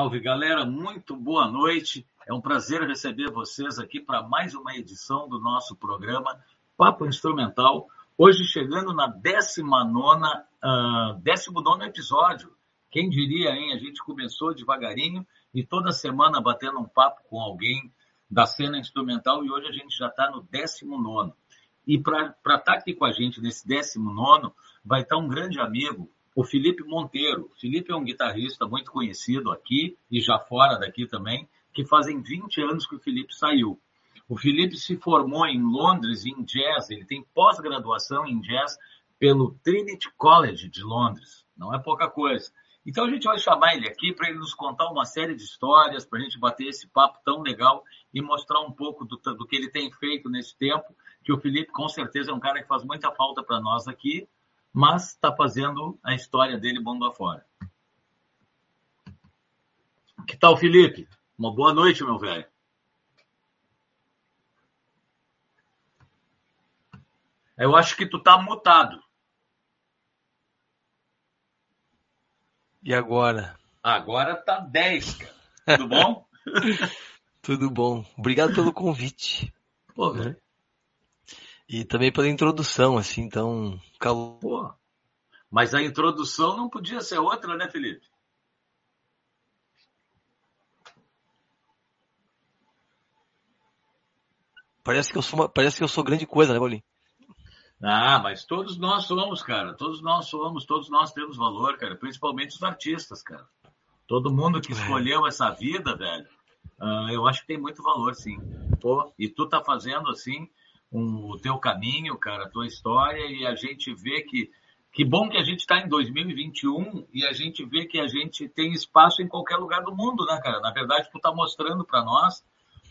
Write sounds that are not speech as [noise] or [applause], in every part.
Salve galera, muito boa noite. É um prazer receber vocês aqui para mais uma edição do nosso programa Papo Instrumental. Hoje chegando na 19, uh, 19 episódio. Quem diria, hein? A gente começou devagarinho e toda semana batendo um papo com alguém da cena instrumental e hoje a gente já está no 19. E para estar tá aqui com a gente nesse 19, vai estar tá um grande amigo, o Felipe Monteiro. O Felipe é um guitarrista muito conhecido aqui e já fora daqui também, que fazem 20 anos que o Felipe saiu. O Felipe se formou em Londres em jazz, ele tem pós-graduação em jazz pelo Trinity College de Londres. Não é pouca coisa. Então a gente vai chamar ele aqui para ele nos contar uma série de histórias, para a gente bater esse papo tão legal e mostrar um pouco do, do que ele tem feito nesse tempo, que o Felipe com certeza é um cara que faz muita falta para nós aqui, mas está fazendo a história dele mundo afora. Que tal, Felipe? Uma boa noite, meu velho. Eu acho que tu tá mutado. E agora? Agora tá 10, cara. Tudo bom? [laughs] Tudo bom. Obrigado pelo convite. Pô, velho. E também pela introdução, assim, então, calor. Pô. Mas a introdução não podia ser outra, né, Felipe? Parece que eu sou, uma, parece que eu sou grande coisa, né, Bolinho? Ah, mas todos nós somos, cara. Todos nós somos, todos nós temos valor, cara. Principalmente os artistas, cara. Todo mundo que é. escolheu essa vida, velho, uh, eu acho que tem muito valor, sim. Pô, e tu tá fazendo, assim, o teu caminho, cara, a tua história, e a gente vê que. Que bom que a gente está em 2021 e a gente vê que a gente tem espaço em qualquer lugar do mundo, né, cara? Na verdade, tu tá mostrando para nós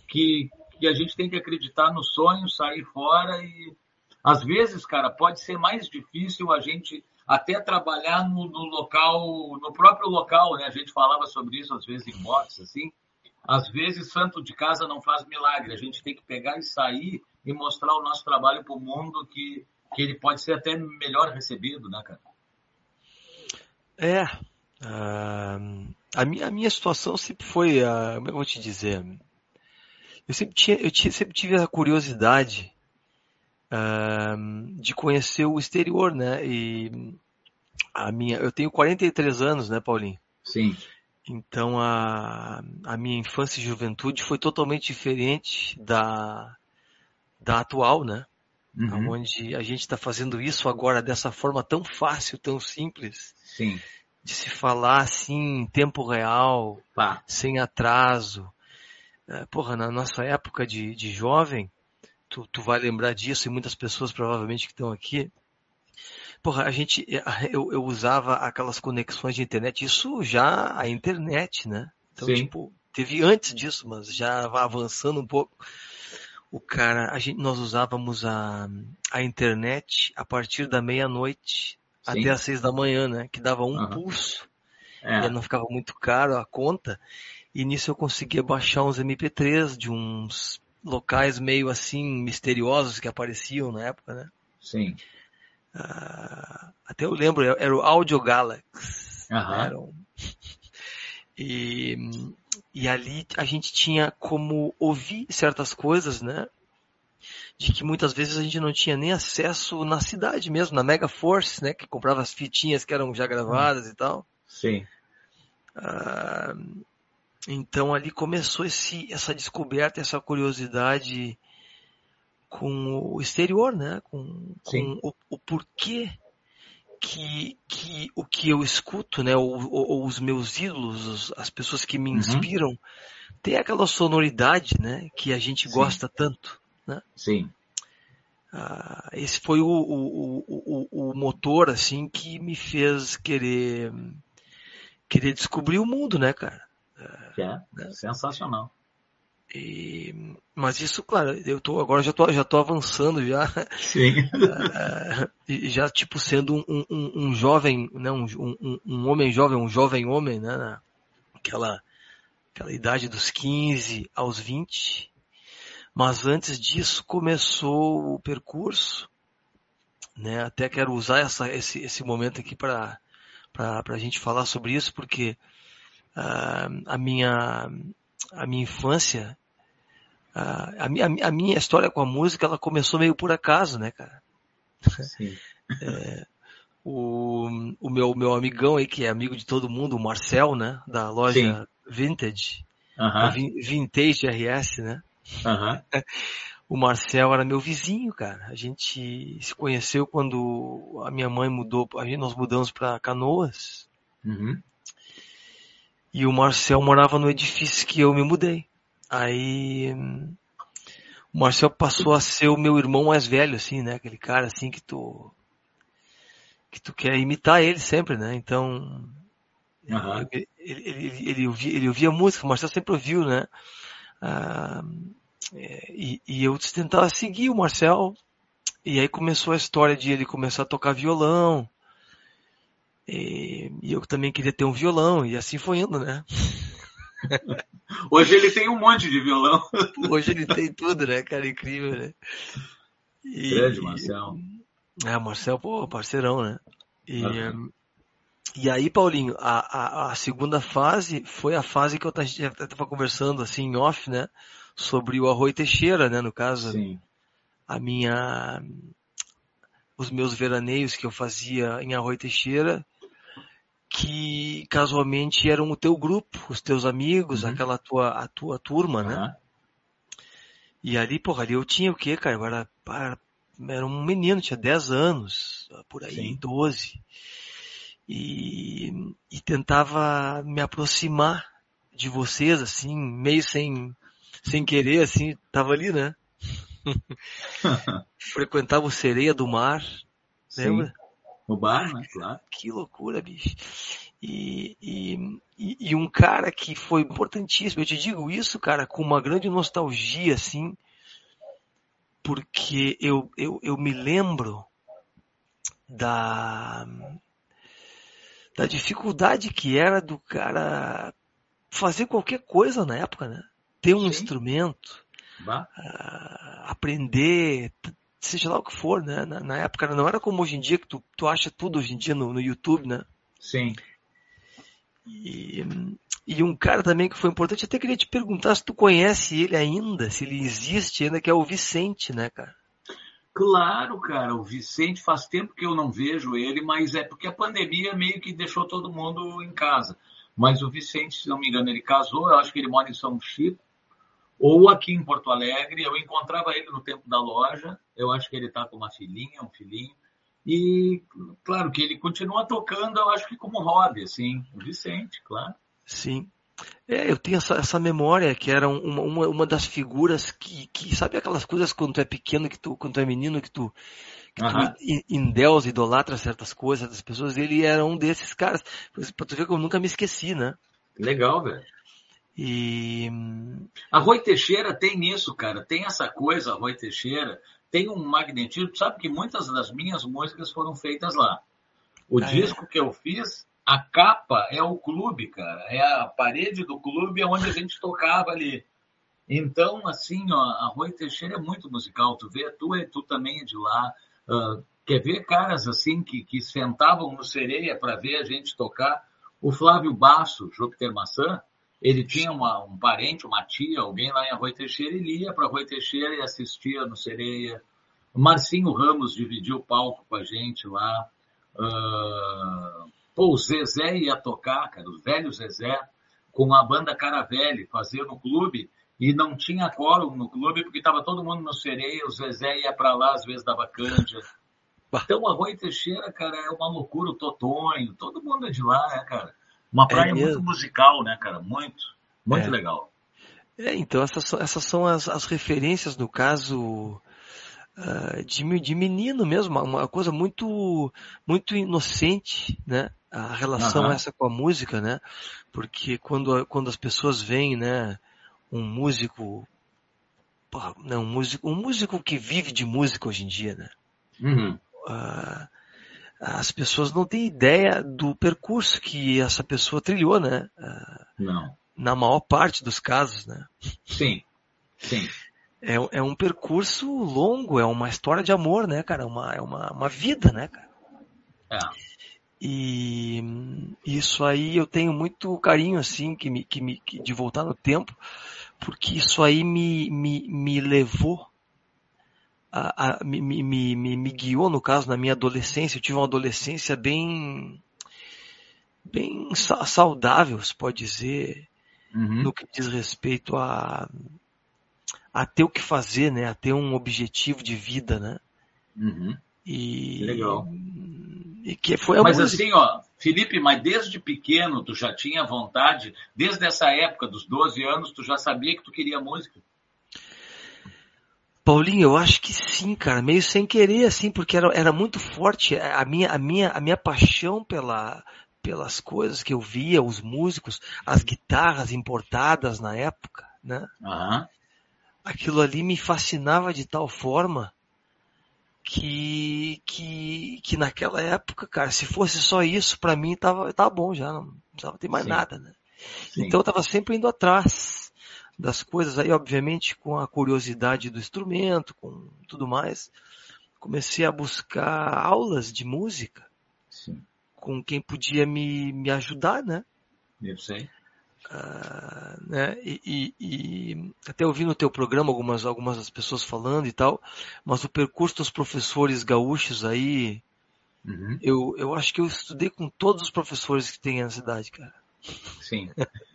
que, que a gente tem que acreditar no sonho, sair fora e, às vezes, cara, pode ser mais difícil a gente até trabalhar no, no, local, no próprio local, né? A gente falava sobre isso às vezes em box, assim. Às vezes, santo de casa não faz milagre. A gente tem que pegar e sair e mostrar o nosso trabalho para o mundo que, que ele pode ser até melhor recebido, né, cara? É. Uh, a, minha, a minha situação sempre foi, uh, como é eu vou te dizer? Eu sempre, tinha, eu tinha, sempre tive a curiosidade de conhecer o exterior, né? E a minha, eu tenho 43 anos, né, Paulinho? Sim. Então a, a minha infância e juventude foi totalmente diferente da, da atual, né? Uhum. Onde a gente está fazendo isso agora dessa forma tão fácil, tão simples. Sim. De se falar assim em tempo real, Pá. sem atraso. É, porra, na nossa época de, de jovem, tu, tu vai lembrar disso e muitas pessoas provavelmente que estão aqui. Porra, a gente, eu, eu usava aquelas conexões de internet, isso já a internet, né? Então, Sim. tipo, teve antes disso, mas já avançando um pouco. O cara, a gente, nós usávamos a, a internet a partir da meia-noite até às seis da manhã, né? Que dava um uhum. pulso. É. E não ficava muito caro a conta. E nisso eu conseguia baixar uns MP3 de uns locais meio assim misteriosos que apareciam na época, né? Sim. Uh, até eu lembro, era o Audio Galaxy. Uhum. [laughs] E, e ali a gente tinha como ouvir certas coisas, né? De que muitas vezes a gente não tinha nem acesso na cidade mesmo, na Mega Force, né? Que comprava as fitinhas que eram já gravadas e tal. Sim. Uh, então ali começou esse, essa descoberta, essa curiosidade com o exterior, né? Com, com o, o, porquê que, que o que eu escuto, né? Ou, ou, os meus ídolos, as pessoas que me uhum. inspiram, uhum. tem aquela sonoridade, né? Que a gente Sim. gosta tanto, né? Sim. Ah, esse foi o, o, o, o motor, assim, que me fez querer querer descobrir o mundo, né, cara? Que é né? sensacional. E, mas isso, claro, eu tô agora já tô, já tô avançando já. Sim. [laughs] já tipo sendo um, um, um jovem, né, um, um, um, homem jovem, um jovem homem, né, aquela aquela idade dos 15 aos 20. Mas antes disso começou o percurso, né? Até quero usar essa, esse, esse momento aqui para para a gente falar sobre isso, porque uh, a minha a minha infância, a, minha, a minha história com a música, ela começou meio por acaso, né, cara? Sim. [laughs] É, o, o meu, meu amigão aí, que é amigo de todo mundo, o Marcel, né, da loja Sim. Vintage, uh -huh. Vintage RS, né? Uh [laughs] -huh. O Marcel era meu vizinho, cara. A gente se conheceu quando a minha mãe mudou, a gente, nós mudamos para Canoas. Uhum. E o Marcel morava no edifício que eu me mudei. Aí o Marcel passou a ser o meu irmão mais velho, assim, né? Aquele cara assim que tu que tu quer imitar ele sempre, né? Então uhum. ele, ele, ele, ele, ouvia, ele ouvia música, o Marcel sempre ouviu, né? Ah, é, e, e, eu tentava seguir o Marcel. E aí começou a história de ele começar a tocar violão. E, e eu também queria ter um violão, e assim foi indo, né? [laughs] Hoje ele tem um monte de violão. [laughs] Hoje ele tem tudo, né, cara? Incrível, né? E, Grande, Marcel. É, Marcel, pô, parceirão, né? E, uhum. e aí, Paulinho, a, a, a, segunda fase foi a fase que eu estava conversando assim em off, né? sobre o Arroio Teixeira, né? No caso, Sim. a minha, os meus veraneios que eu fazia em Arroio Teixeira, que casualmente eram o teu grupo, os teus amigos, uhum. aquela tua, a tua turma, uhum. né? E ali, porra, ali eu tinha o quê, cara? Eu era, era um menino, tinha 10 anos, por aí, Sim. 12. E, e tentava me aproximar de vocês, assim, meio sem, sem querer, assim, tava ali, né? [laughs] Frequentava o Sereia do Mar, lembra? Sim. O bar, né? Claro. Que loucura, bicho. E, e, e, um cara que foi importantíssimo, eu te digo isso, cara, com uma grande nostalgia, assim, porque eu, eu, eu me lembro da, da dificuldade que era do cara fazer qualquer coisa na época, né? ter um Sim. instrumento, uh, aprender, seja lá o que for, né? Na, na, época não era como hoje em dia, que tu, tu acha tudo hoje em dia no, no YouTube, né? Sim. E, e um cara também que foi importante, até queria te perguntar se tu conhece ele ainda, se ele existe ainda, que é o Vicente, né, cara? Claro, cara, o Vicente faz tempo que eu não vejo ele, mas é porque a pandemia meio que deixou todo mundo em casa. Mas o Vicente, se não me engano, ele casou, eu acho que ele mora em São Chico, ou aqui em Porto Alegre, eu encontrava ele no tempo da loja, eu acho que ele está com uma filhinha, um filhinho, e claro que ele continua tocando, eu acho que como hobby, assim, o Vicente, claro. Sim. É, eu tenho essa, essa memória que era uma, uma, uma das figuras que, que, sabe aquelas coisas quando tu é pequeno, que tu, quando tu é menino, que tu, que uhum. tu endeusa, idolatra certas coisas das pessoas, ele era um desses caras. Pra tu ver que eu nunca me esqueci, né? Legal, velho. E. A Rui Teixeira tem isso, cara. Tem essa coisa, a Rui Teixeira. Tem um magnetismo. Sabe que muitas das minhas músicas foram feitas lá. O ah, é? disco é? que eu fiz, a capa é o clube, cara. É a parede do clube onde a gente tocava ali. Então, assim, ó, a Rui Teixeira é muito musical. Tu vê, tu, é, tu também é de lá. Uh, quer ver caras assim que, que sentavam no sereia para ver a gente tocar? O Flávio Basso, Júpiter Maçã, ele tinha uma, um parente, uma tia, alguém lá em Arroio Teixeira, ele ia para Arroio Teixeira e assistia no Sereia. O Marcinho Ramos dividiu o palco com a gente lá. Uh, pô, o Zezé ia tocar, cara, o velho Zezé, com a banda Caravelli, fazer no clube, e não tinha quórum no clube, porque estava todo mundo no Sereia, o Zezé ia para lá, às vezes dava canja. Então, Arroio Teixeira, cara, é uma loucura, o Totonho, todo mundo é de lá, né, cara? Uma é praia é muito musical, né, cara? Muito, muito é. legal. É, então essas, essas são as, as referências, no caso, uh, de, de menino mesmo, uma, coisa muito, muito inocente, né? A relação uhum. essa com a música, né? Porque quando, quando as pessoas veem, né, um músico, não, um músico, um músico que vive de música hoje em dia, né? Uhum. Uh, as pessoas não têm ideia do percurso que essa pessoa trilhou, né? Não. Na maior parte dos casos, né? Sim, sim. É, é um percurso longo, é uma história de amor, né, cara? Uma, é uma, uma vida, né, cara? É. E, isso aí eu tenho muito carinho, assim, que me, que me, que de voltar no tempo, porque isso aí me, me, me levou, a, a me, me, me, me guiou, no caso, na minha adolescência. Eu tive uma adolescência bem, bem saudável, se pode dizer, uhum. no que diz respeito a, a ter o que fazer, né? A ter um objetivo de vida, né? Uhum. E, Legal. E que foi mas música. assim, ó, Felipe, mas desde pequeno tu já tinha vontade, desde essa época dos 12 anos, tu já sabia que tu queria música? Paulinho, eu acho que sim, cara, meio sem querer, assim, porque era, era muito forte a minha, a minha, a minha paixão pela, pelas coisas que eu via, os músicos, as guitarras importadas na época, né? Uhum. Aquilo ali me fascinava de tal forma que, que, que naquela época, cara, se fosse só isso, para mim tava, tava bom já, não precisava ter mais Sim. nada, né? Sim. Então eu tava sempre indo atrás das coisas aí, obviamente, com a curiosidade do instrumento, com tudo mais. Comecei a buscar aulas de música Sim. com quem podia me, me ajudar, né? Eu sei. Uh, né? E, e, e, até ouvi no teu programa algumas, algumas das pessoas falando e tal, mas o percurso dos professores gaúchos aí, uhum. eu, eu acho que eu estudei com todos os professores que tem na cidade, cara. Sim. [laughs]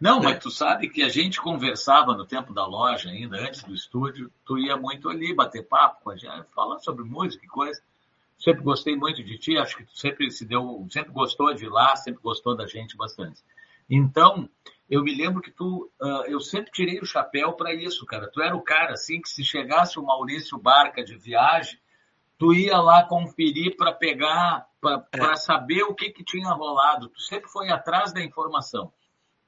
Não, mas tu sabe que a gente conversava no tempo da loja ainda, antes do estúdio, tu ia muito ali bater papo com a gente, falar sobre música e coisa. Sempre gostei muito de ti, acho que tu sempre se deu, sempre gostou de ir lá, sempre gostou da gente bastante. Então, eu me lembro que tu, uh, eu sempre tirei o chapéu para isso, cara. Tu era o cara, assim, que se chegasse o Maurício Barca de viagem, tu ia lá conferir para pegar, para é. saber o que, que tinha rolado. Tu sempre foi atrás da informação.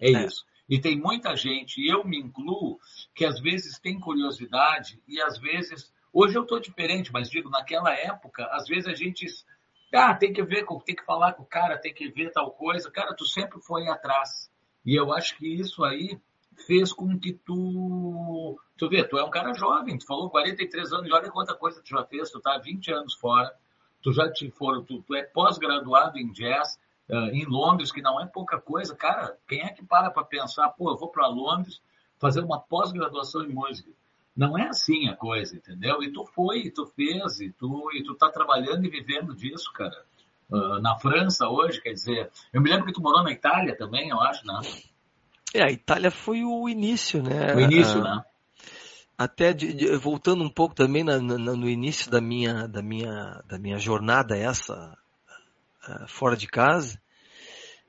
É, é, isso. E tem muita gente, e eu me incluo, que às vezes tem curiosidade e às vezes. Hoje eu estou diferente, mas digo, naquela época, às vezes a gente ah, tem que ver, tem que falar com o cara, tem que ver tal coisa. Cara, tu sempre foi atrás. E eu acho que isso aí fez com que tu. Tu vê, tu é um cara jovem, tu falou 43 anos, olha quanta coisa tu já fez, tu tá 20 anos fora, tu já te foram, tu, tu é pós-graduado em jazz, uh, em Londres, que não é pouca coisa. Cara, quem é que para para pensar, pô, eu vou para Londres fazer uma pós-graduação em música? Não é assim a coisa, entendeu? E tu foi, e tu fez, e tu, e tu tá trabalhando e vivendo disso, cara. Uh, na França hoje, quer dizer, eu me lembro que tu morou na Itália também, eu acho, né? É, a Itália foi o início, né? O início, né? Até de, de, voltando um pouco também na, na, no início da minha, da minha, da minha jornada essa uh, fora de casa,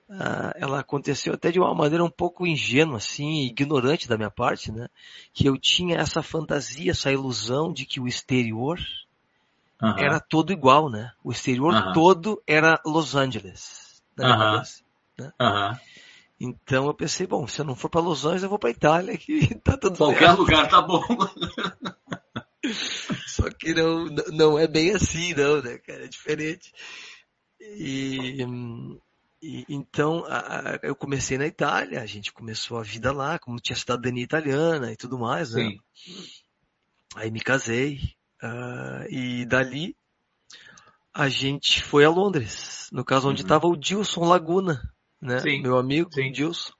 ah, ela aconteceu até de uma maneira um pouco ingênua, assim, ignorante da minha parte, né? Que eu tinha essa fantasia, essa ilusão de que o exterior era todo igual, né? O exterior todo era Los Angeles, na minha cabeça. Né? Então eu pensei, bom, se eu não for para Los Angeles, eu vou para Itália, que [laughs] tá tudo Qualquer certo. lugar tá bom. [laughs] Só que não, não é bem assim, não, né, cara? É diferente. E, e, então, a, a, eu comecei na Itália, a gente começou a vida lá, como tinha cidadania italiana e tudo mais, né? Sim. Aí me casei, uh, e dali a gente foi a Londres, no caso onde estava uhum. o Dilson Laguna, né? Sim. Meu amigo, Sim. Dilson.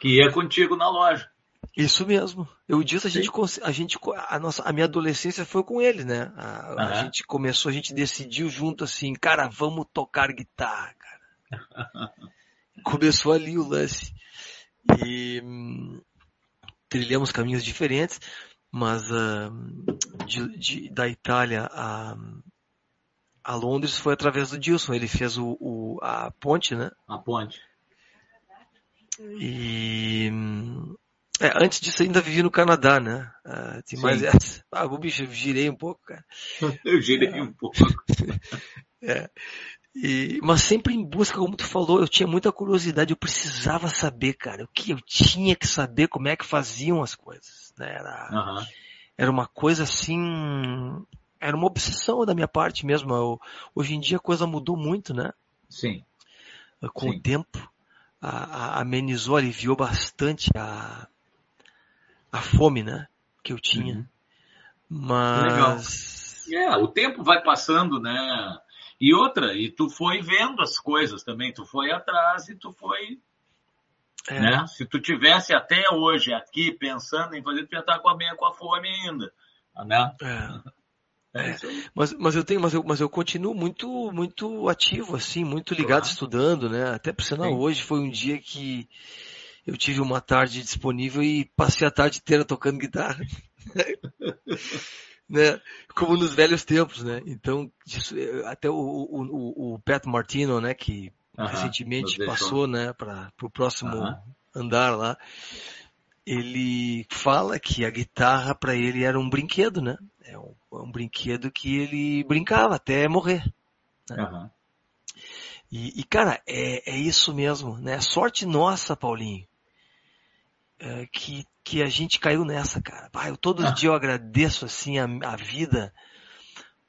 Que ia contigo na loja. Isso mesmo. Eu disse a gente, a gente, a nossa, a minha adolescência foi com ele, né? A, uhum. a gente começou, a gente decidiu junto assim, cara, vamos tocar guitarra, [laughs] Começou ali o lance. E hum, trilhamos caminhos diferentes, mas uh, de, de, da Itália a, a Londres foi através do Dilson. Ele fez o, o a ponte, né? A ponte. E hum, é, antes disso ainda vivi no Canadá, né? Uh, tem mais essa. Ah, bicho, eu girei um pouco, cara. [laughs] eu girei um pouco. [laughs] é. E, mas sempre em busca, como tu falou, eu tinha muita curiosidade, eu precisava saber, cara, o que eu tinha que saber como é que faziam as coisas. Né? Era, uhum. era uma coisa assim, era uma obsessão da minha parte mesmo. Eu, hoje em dia a coisa mudou muito, né? Sim. Com Sim. o tempo, a, a, amenizou, aliviou bastante a, a fome, né? Que eu tinha. Uhum. Mas. Legal. É, o tempo vai passando, né? E outra, e tu foi vendo as coisas também, tu foi atrás e tu foi. É. Né? Se tu tivesse até hoje aqui pensando em fazer, tu ia estar com a meia com a fome ainda. Né? É. É. Mas, mas eu tenho, mas eu, mas eu continuo muito, muito ativo, assim, muito ligado claro. estudando, né? Até por sinal, Sim. hoje foi um dia que eu tive uma tarde disponível e passei a tarde inteira tocando guitarra. [laughs] né? Como nos velhos tempos, né? Então, até o, o, o Pat Martino, né? Que uh -huh, recentemente passou, né? Para o próximo uh -huh. andar lá. Ele fala que a guitarra para ele era um brinquedo, né? É um, é um, brinquedo que ele brincava até morrer. Né? Uh -huh. e, e, cara, é, é isso mesmo, né? Sorte nossa, Paulinho, é, que, que a gente caiu nessa, cara. Ah, eu, todo ah. dia eu agradeço assim a, a vida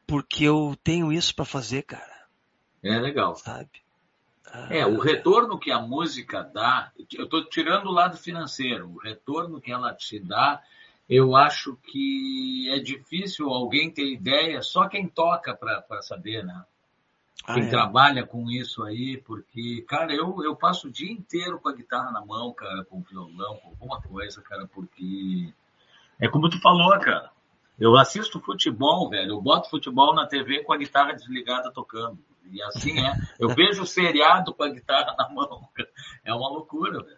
porque eu tenho isso para fazer, cara. É legal. Sabe? É, o retorno que a música dá, eu estou tirando o lado financeiro, o retorno que ela te dá, eu acho que é difícil alguém ter ideia, só quem toca para saber, né? Ah, quem é. trabalha com isso aí, porque, cara, eu, eu passo o dia inteiro com a guitarra na mão, cara, com o violão, com alguma coisa, cara, porque é como tu falou, cara. Eu assisto futebol, velho. Eu boto futebol na TV com a guitarra desligada tocando. E assim é. Eu [laughs] vejo o seriado com a guitarra na mão. Cara. É uma loucura, velho.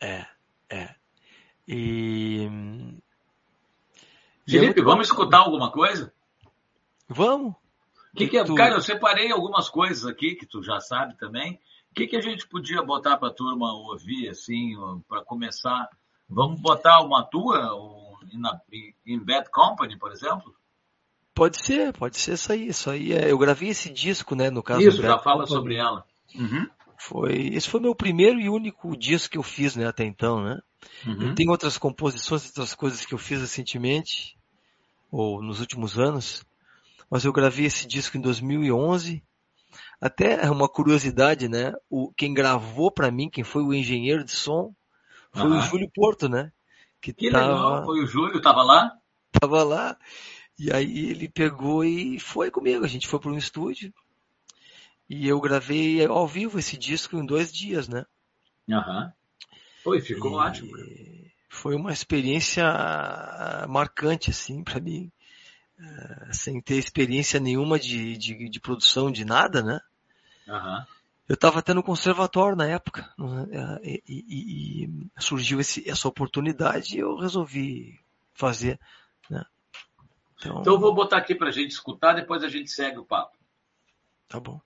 É, é. E. Felipe, é vamos escutar alguma coisa? Vamos. Que que é? tu... Cara, eu separei algumas coisas aqui que tu já sabe também. O que, que a gente podia botar para a turma ouvir, assim, para começar? Vamos botar uma tua um, in, Bad Company, por exemplo? Pode ser, pode ser isso aí. Isso aí é, eu gravei esse disco, né? No caso. Isso, já fala Company. sobre ela. Uhum. Foi, esse foi meu primeiro e único disco que eu fiz, né? Até então, né? Uhum. Tenho outras composições, outras coisas que eu fiz recentemente ou nos últimos anos mas eu gravei esse disco em 2011. Até uma curiosidade, né? O, quem gravou para mim, quem foi o engenheiro de som, foi o Júlio Porto, né? Que, que tava, legal, foi o Júlio, tava lá? Tava lá. E aí ele pegou e foi comigo. A gente foi para um estúdio. E eu gravei ao vivo esse disco em dois dias, né? Aham. Foi, ficou e ótimo. Foi uma experiência marcante, assim, para mim. Eh, sem ter experiência nenhuma de, de, de produção de nada, né? Uhum. Eu estava até no conservatório na época né? e, e, e, surgiu esse, essa oportunidade e eu resolvi fazer. Né? Então, então eu vou botar aqui para a gente escutar, depois a gente segue o papo. Tá bom.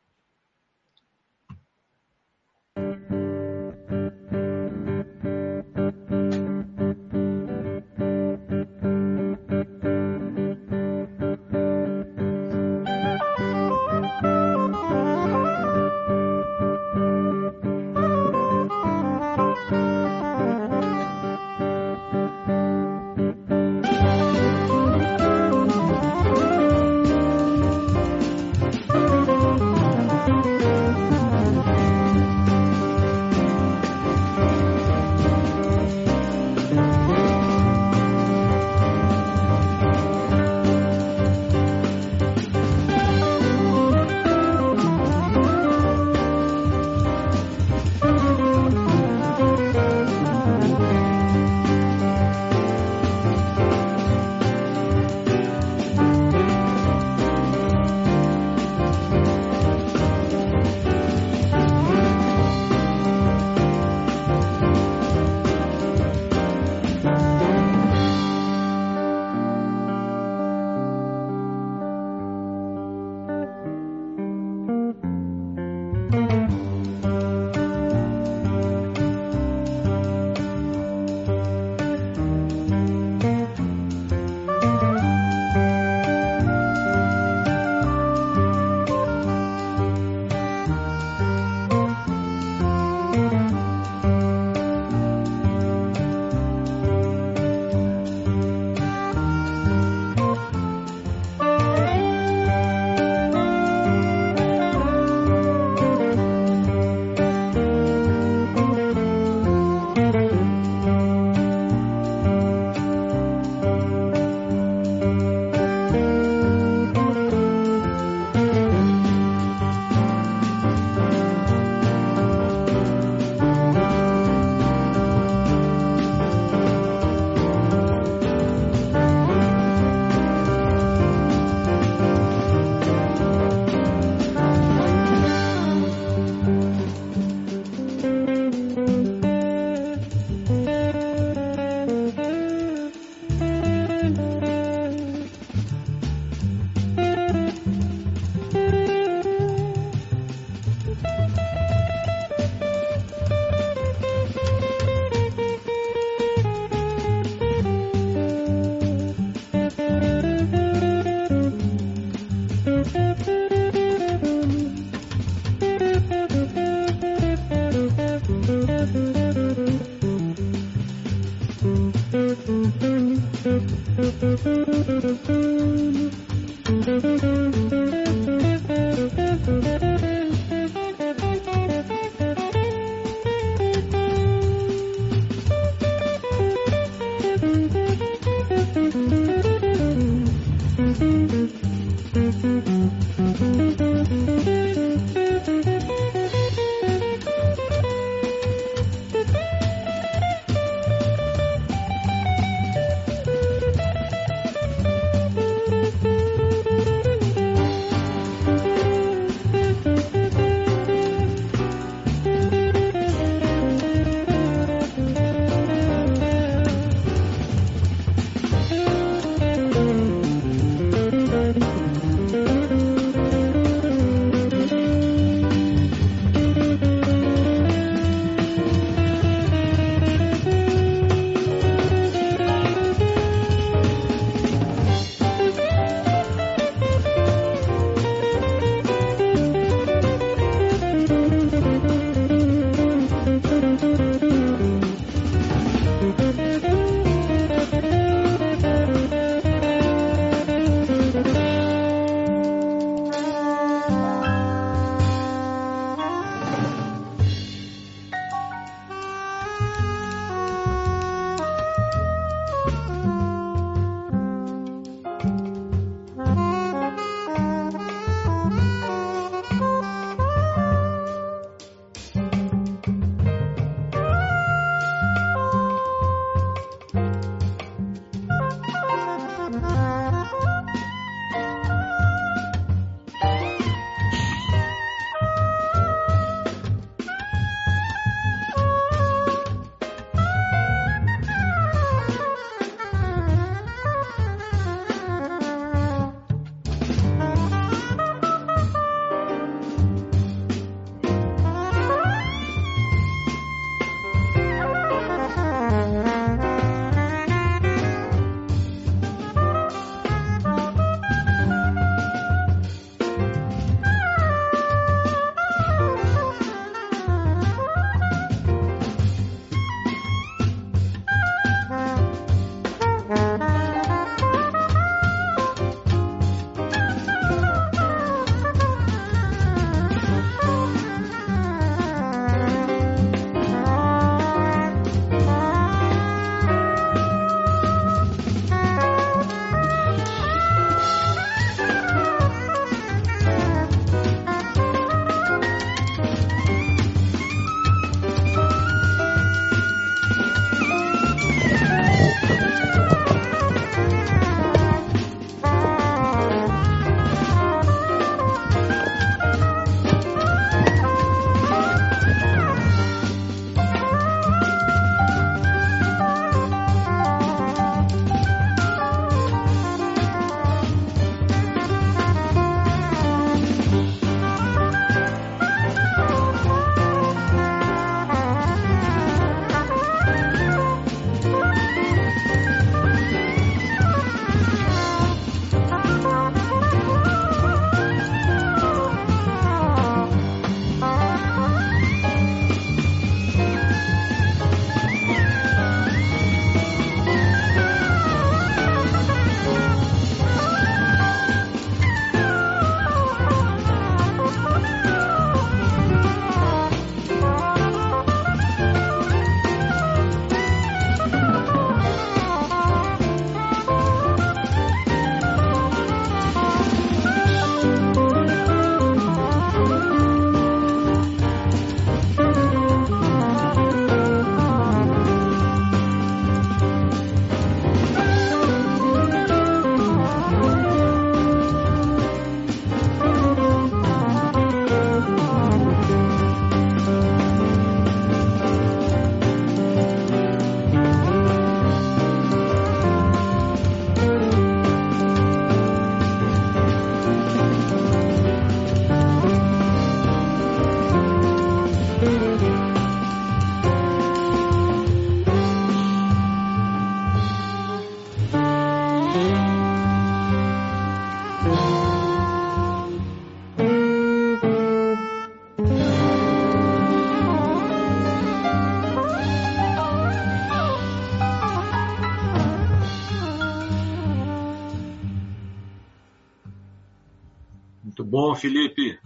Bom, Felipe.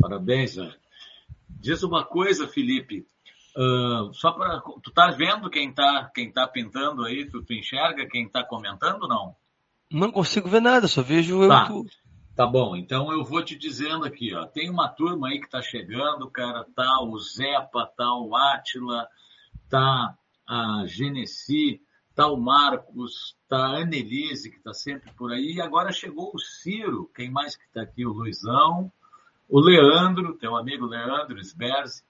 Parabéns, velho. Diz uma coisa, Felipe. Uh, só para tu tá vendo quem tá quem tá pintando aí? Tu, tu enxerga quem tá comentando não? Não consigo ver nada, só vejo tá. eu. Tá bom, então eu vou te dizendo aqui, ó. Tem uma turma aí que tá chegando, cara. Tá o Zepa, tá o Átila, tá a Genesi, tá o Marcos, tá a Annelise, que está sempre por aí, e agora chegou o Ciro, quem mais que está aqui? O Luizão, o Leandro, teu amigo Leandro Sberzi,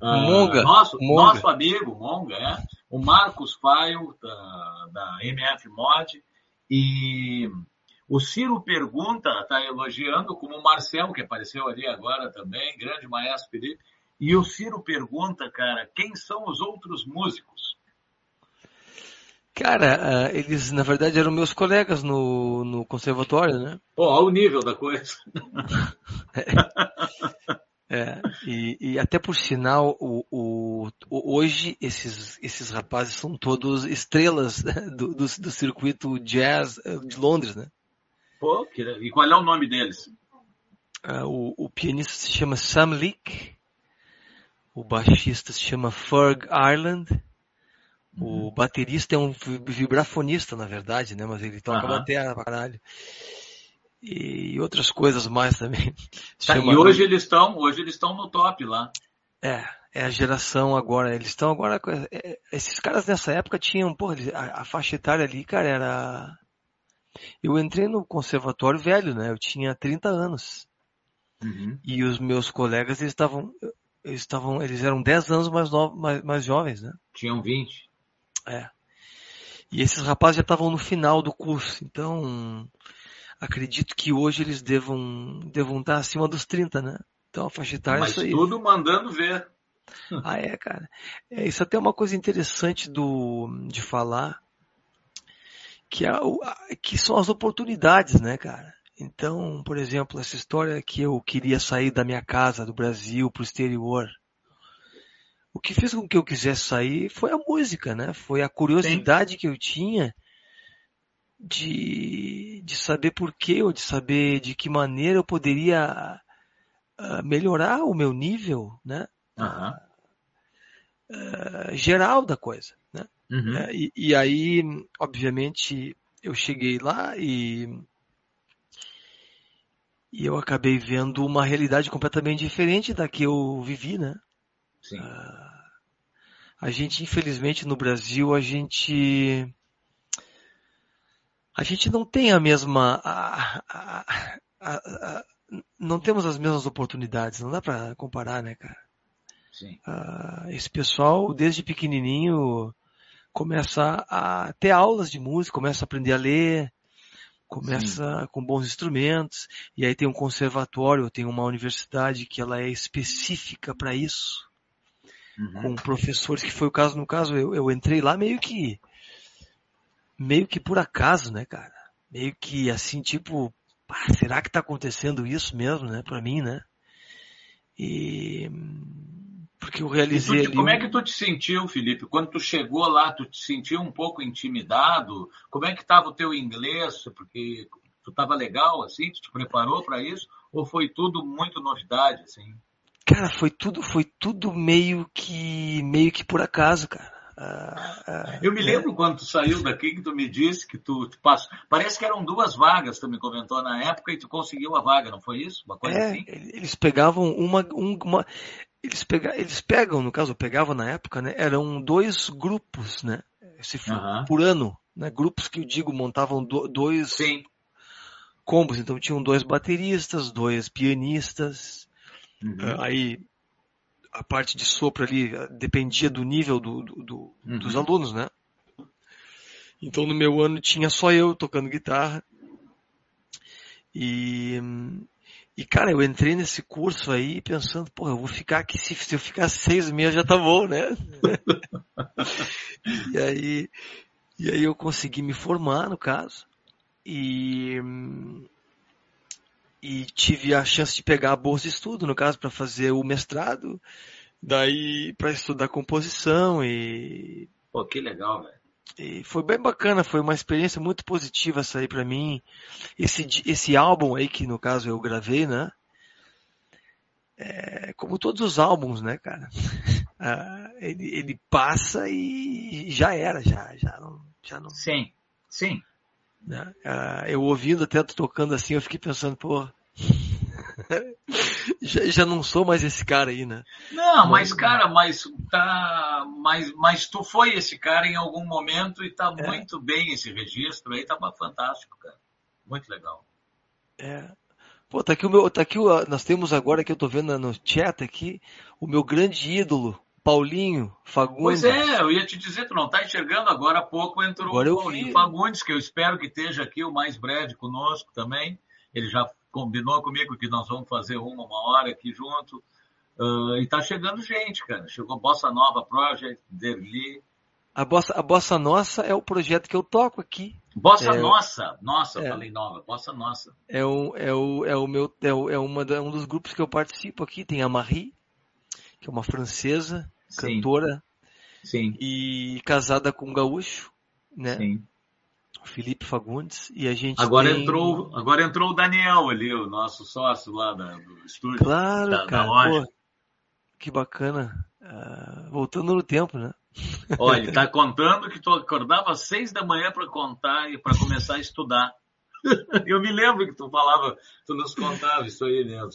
uh, Monga. Nosso, Monga. nosso amigo Monga, é, o Marcos Faio, da, da MF Mod, e o Ciro pergunta, está elogiando, como o Marcel, que apareceu ali agora também, grande maestro Felipe, e o Ciro pergunta, cara, quem são os outros músicos? Cara, uh, eles na verdade eram meus colegas no, no conservatório, né? Pô, olha o nível da coisa. [laughs] é, e, e, até por sinal, o, o, hoje esses, esses rapazes são todos estrelas né? do, do, do, circuito jazz eh, de Londres, né? Pô, que, e qual é o nome deles? Uh, o, o pianista se chama Sam Leake, o baixista se chama Ferg Ireland, o baterista é um vibrafonista, na verdade, né? Mas ele toca uhum. bateria pra caralho. E outras coisas mais também. [laughs] Tá, Chama... E hoje eles estão, hoje eles estão no top lá. É, é a geração agora. Eles estão agora. É, esses caras nessa época tinham, porra, a, a faixa etária ali, cara, era. Eu entrei no conservatório velho, né? Eu tinha 30 anos. Uhum. E os meus colegas, eles estavam. Eles estavam. Eles eram 10 anos mais, novos, mais, mais jovens, né? Tinham 20. É. E esses rapazes já estavam no final do curso, então acredito que hoje eles devam, devam estar acima dos 30, né? Então a faixa etária Mas é isso aí. tudo mandando ver. [laughs] Ah, é, cara. É, isso até é uma coisa interessante do, de falar, que, é, que são as oportunidades, né, cara? Então, por exemplo, essa história que eu queria sair da minha casa, do Brasil, para o exterior, o que fez com que eu quisesse sair foi a música, né? Foi a curiosidade Sim. que eu tinha de, de saber porquê ou de saber de que maneira eu poderia uh, melhorar o meu nível, né? Uhum. Uh, geral da coisa, né? Uhum. Uh, e, e, aí, obviamente, eu cheguei lá e e eu acabei vendo uma realidade completamente diferente da que eu vivi, né? Sim. Uh, a gente, infelizmente, no Brasil, a gente a gente não tem a mesma a, a, a, não temos as mesmas oportunidades, não dá para comparar, né, cara? Sim. Uh, esse pessoal, desde pequenininho, começa a ter aulas de música, começa a aprender a ler, começa Sim. com bons instrumentos, e aí tem um conservatório, tem uma universidade que ela é específica para isso uhum. com professores, que foi o caso, no caso, eu, eu entrei lá meio que, meio que por acaso, né, cara? Meio que assim, tipo, pá, será que tá acontecendo isso mesmo, né, pra mim, né? E, porque eu realizei tu, ali... Como é que tu te sentiu, Felipe? Quando tu chegou lá, tu te sentiu um pouco intimidado? Como é que estava o teu inglês? Porque tu estava legal, assim? Tu te preparou para isso? Ou foi tudo muito novidade, assim? Cara, foi tudo, foi tudo meio que, meio que por acaso, cara. Ah, ah, eu me é. lembro quando tu saiu daqui que tu me disse que tu, tu passou. Parece que eram duas vagas, tu me comentou na época e tu conseguiu a vaga, não foi isso? Uma coisa é, assim? Eles pegavam uma, uma eles, pega, eles pegam, no caso, eu pegava na época, né? Eram dois grupos, né? Se for, uhum. Por ano, né? Grupos que eu digo montavam do, dois Sim. combos, então tinham dois bateristas, dois pianistas, Uhum. Ah, aí a parte de sopro ali ah, dependia do nível do, do, do, uhum. dos alunos, né? Então no meu ano tinha só eu tocando guitarra. E, e cara, eu entrei nesse curso aí pensando, pô, eu vou ficar aqui, se, se eu ficar seis meses já tá bom, né? [laughs] e aí, e aí eu consegui me formar, no caso. E, e tive a chance de pegar a bolsa de estudo, no caso, para fazer o mestrado, daí para estudar composição e. Pô, que legal, velho. e foi bem bacana, foi uma experiência muito positiva essa aí para mim. Esse, esse álbum aí, que no caso eu gravei, né? É, como todos os álbuns, né, cara? [laughs] Ah, ele, ele passa e já era, já, já não, já não. Sim, sim. Né? Ah, eu ouvindo até tocando assim, eu fiquei pensando, pô, [laughs] já, já, não sou mais esse cara aí, né? Não, mas cara, mas tá, mas, mas tu foi esse cara em algum momento e tá é. muito bem esse registro aí, tá fantástico, cara. Muito legal. É. Pô, tá aqui o meu, tá aqui o, nós temos agora que eu tô vendo no chat aqui, o meu grande ídolo, Paulinho Fagundes. Pois é, eu ia te dizer, tu não tá enxergando agora há pouco entrou agora o Paulinho Fagundes, que eu espero que esteja aqui o mais breve conosco também. Ele já combinou comigo que nós vamos fazer uma, uma hora aqui junto. Uh, e tá chegando gente, cara. Chegou Bossa Nova Project, Derli. A Bossa, a Bossa Nossa é o projeto que eu toco aqui. Bossa é, Nossa, nossa, é, falei nova, Bossa Nossa. É o, é o, é o meu, é, o, é uma da, um dos grupos que eu participo aqui. Tem a Marie, que é uma francesa. Cantora. Sim. E casada com um gaúcho, né? Sim. Felipe Fagundes, e a gente agora tem... entrou Agora entrou o Daniel ali, o nosso sócio lá da, do estúdio. Claro, da, cara. Da loja. Pô, que bacana. Uh, voltando no tempo, né? Olha, ele tá [laughs] contando que tu acordava às seis da manhã para contar e para começar a estudar. [laughs] Eu me lembro que tu falava, tu nos contava isso aí mesmo.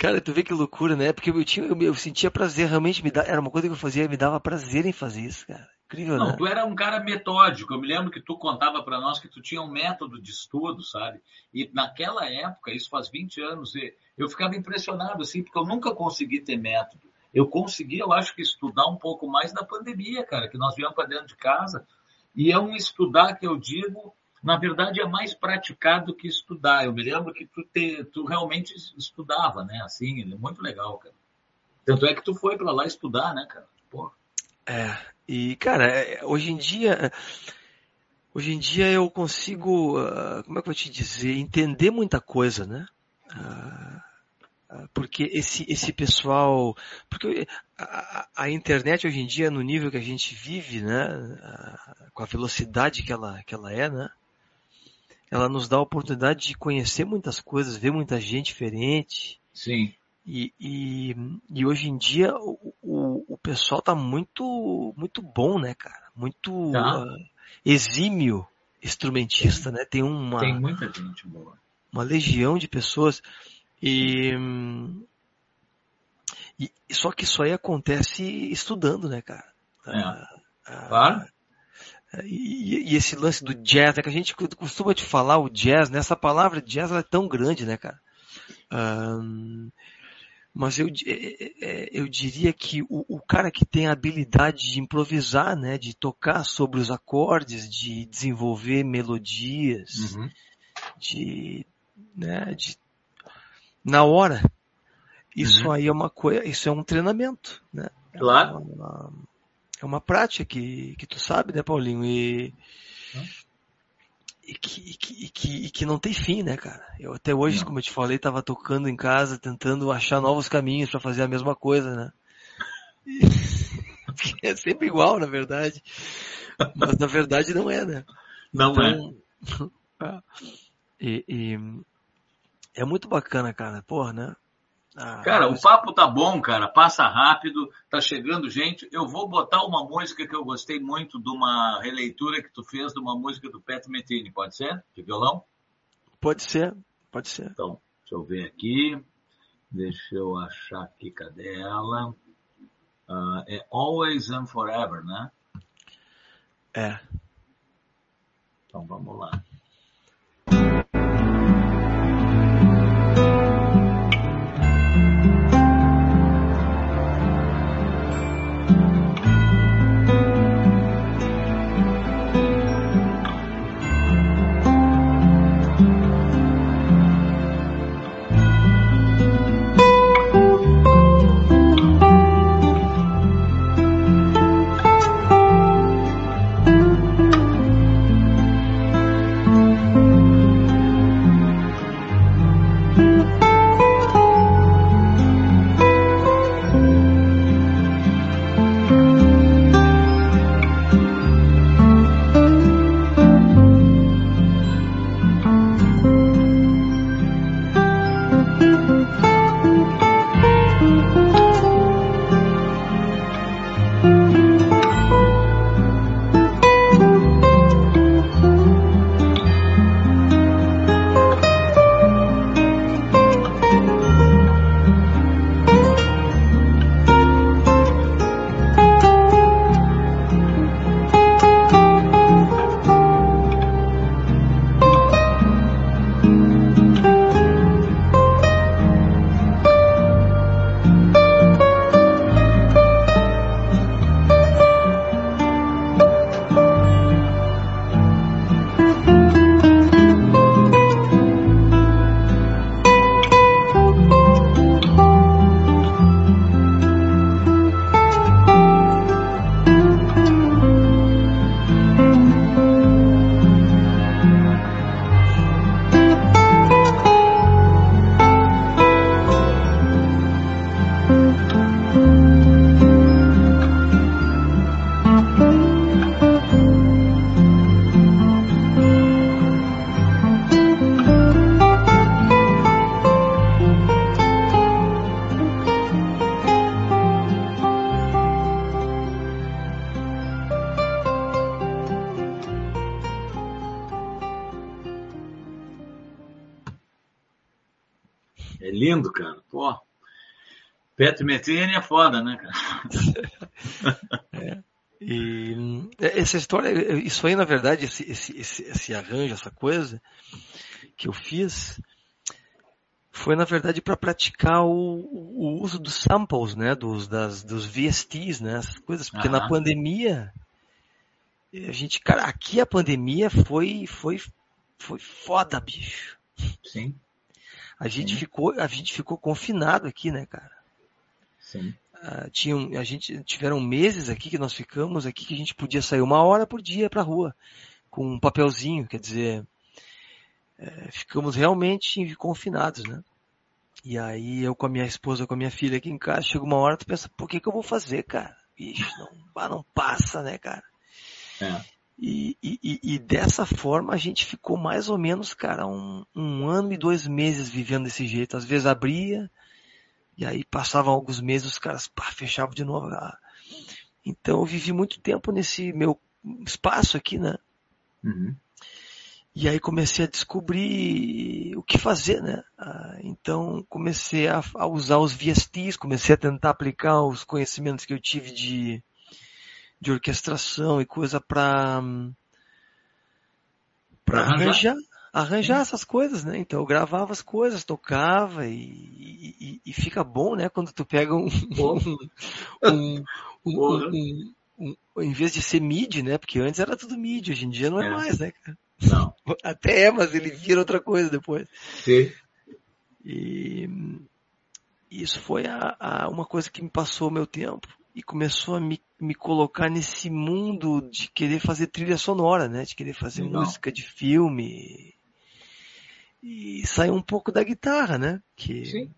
Cara, tu vê que loucura, né? Porque eu, tinha, eu, eu sentia prazer, realmente me dá, era uma coisa que eu fazia, me dava prazer em fazer isso, cara. Incrível, Não, né? tu era um cara metódico. Eu me lembro que tu contava para nós que tu tinha um método de estudo, sabe? E naquela época, isso faz 20 anos, eu ficava impressionado, assim, porque eu nunca consegui ter método. Eu consegui, eu acho que estudar um pouco mais na pandemia, cara, que nós viemos para dentro de casa. E é um estudar que eu digo, na verdade, é mais praticado que estudar. Eu me lembro que tu, te, tu realmente estudava, né? Assim, é muito legal, cara. Tanto é que tu foi para lá estudar, né, cara? Porra. É, e, cara, é, hoje em dia. Hoje em dia eu consigo, uh, como é que eu vou te dizer, entender muita coisa, né? Uh, porque esse, esse pessoal. Porque a, a, internet hoje em dia, no nível que a gente vive, né? Com a velocidade que ela, que ela é, né? Ela nos dá a oportunidade de conhecer muitas coisas, ver muita gente diferente. Sim. E, e, e, hoje em dia o, o, o, pessoal tá muito muito bom, né, cara? Muito tá. uh, exímio instrumentista, tem, né? Tem uma tem muita gente boa, uma legião de pessoas e, e só que isso aí acontece estudando, né, cara? É. Uh, claro. E, e, esse lance do jazz, né, que a gente costuma te falar o jazz, né? Essa palavra jazz é tão grande, né, cara? Um, mas eu, é, é, é, eu diria que o, o, cara que tem a habilidade de improvisar, né, de tocar sobre os acordes, de desenvolver melodias, uhum. de, né, de, na hora, isso uhum. aí é uma coisa, isso é um treinamento, né? Claro. É uma, é uma prática que, que tu sabe, né, Paulinho? E, e que, e que, e que, e que, não tem fim, né, cara? Eu até hoje, não. como eu te falei, tava tocando em casa, tentando achar novos caminhos para fazer a mesma coisa, né? [laughs] É sempre igual, na verdade. Mas na verdade não é, né? Não então, [laughs] é. e, e, é muito bacana, cara. Porra, né? Ah, cara, o papo tá bom, cara. Passa rápido, tá chegando gente. Eu vou botar uma música que eu gostei muito de uma releitura que tu fez de uma música do Pat Metini, pode ser? De violão? Pode ser, pode ser. Então, deixa eu ver aqui. Deixa eu achar aqui, cadê ela? Uh, é Always and Forever, né? É. Então vamos lá. Petro Metini é foda, né, cara? [laughs] é. E essa história, isso aí, na verdade, esse, esse, esse, esse arranjo, essa coisa que eu fiz, foi na verdade para praticar o, o, uso dos samples, né, dos, das, dos VSTs, né, essas coisas, porque na pandemia, a gente, cara, aqui a pandemia foi, foi, foi foda, bicho. Sim. A gente Sim. ficou, a gente ficou confinado aqui, né, cara? Uh, tinham, a gente tiveram meses aqui que nós ficamos aqui que a gente podia sair uma hora por dia para rua com um papelzinho, quer dizer, é, ficamos realmente confinados, né? E aí eu com a minha esposa, com a minha filha aqui em casa, chega uma hora tu pensa, por que que eu vou fazer, cara? Ixi, não, não passa, né, cara? É. E, e, e, dessa forma a gente ficou mais ou menos, cara, um, um ano e dois meses vivendo desse jeito. Às vezes abria, e aí passavam alguns meses, os caras pá, fechavam de novo. Ah. Então eu vivi muito tempo nesse meu espaço aqui, né? Uhum. E aí comecei a descobrir o que fazer, né? Ah, então comecei a, a, usar os VSTs, comecei a tentar aplicar os conhecimentos que eu tive de, de orquestração e coisa para para arranjar arranjar essas coisas, né? Então eu gravava as coisas, tocava e, e, e fica bom, né? Quando tu pega um, um, um, um, em vez de ser MIDI, né? Porque antes era tudo MIDI, hoje em dia não é, é. mais, né? Não. [laughs] Até é, mas ele vira outra coisa depois. Sim. E isso foi a, a, uma coisa que me passou o meu tempo e começou a me, me colocar nesse mundo de querer fazer trilha sonora, né? De querer fazer Não. música de filme e sair um pouco da guitarra, né? Que, Sim.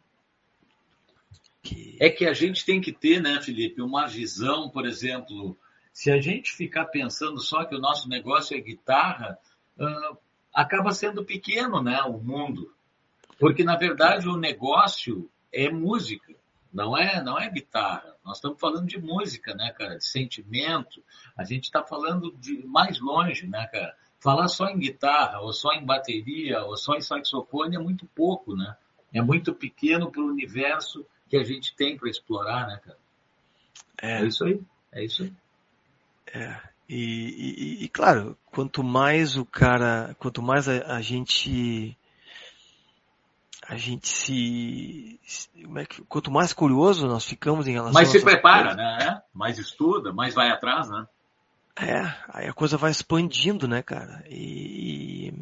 Que... É que a gente tem que ter, né, Felipe, uma visão, por exemplo, se a gente ficar pensando só que o nosso negócio é guitarra, uh, acaba sendo pequeno, né, o mundo. Porque, na verdade, o negócio é música, não é, não é guitarra. Nós estamos falando de música, né, cara, de sentimento. A gente está falando de mais longe, né, cara falar só em guitarra, ou só em bateria, ou só em saxofone é muito pouco, né? É muito pequeno para o universo que a gente tem para explorar, né, cara? É. é. isso aí, é isso aí. É. E, e, e, claro, quanto mais o cara, quanto mais a, a gente a gente se, é que, quanto mais curioso nós ficamos em relação mais se prepara, coisas, né? Mais estuda, mais vai atrás, né? É, aí a coisa vai expandindo, né, cara? E,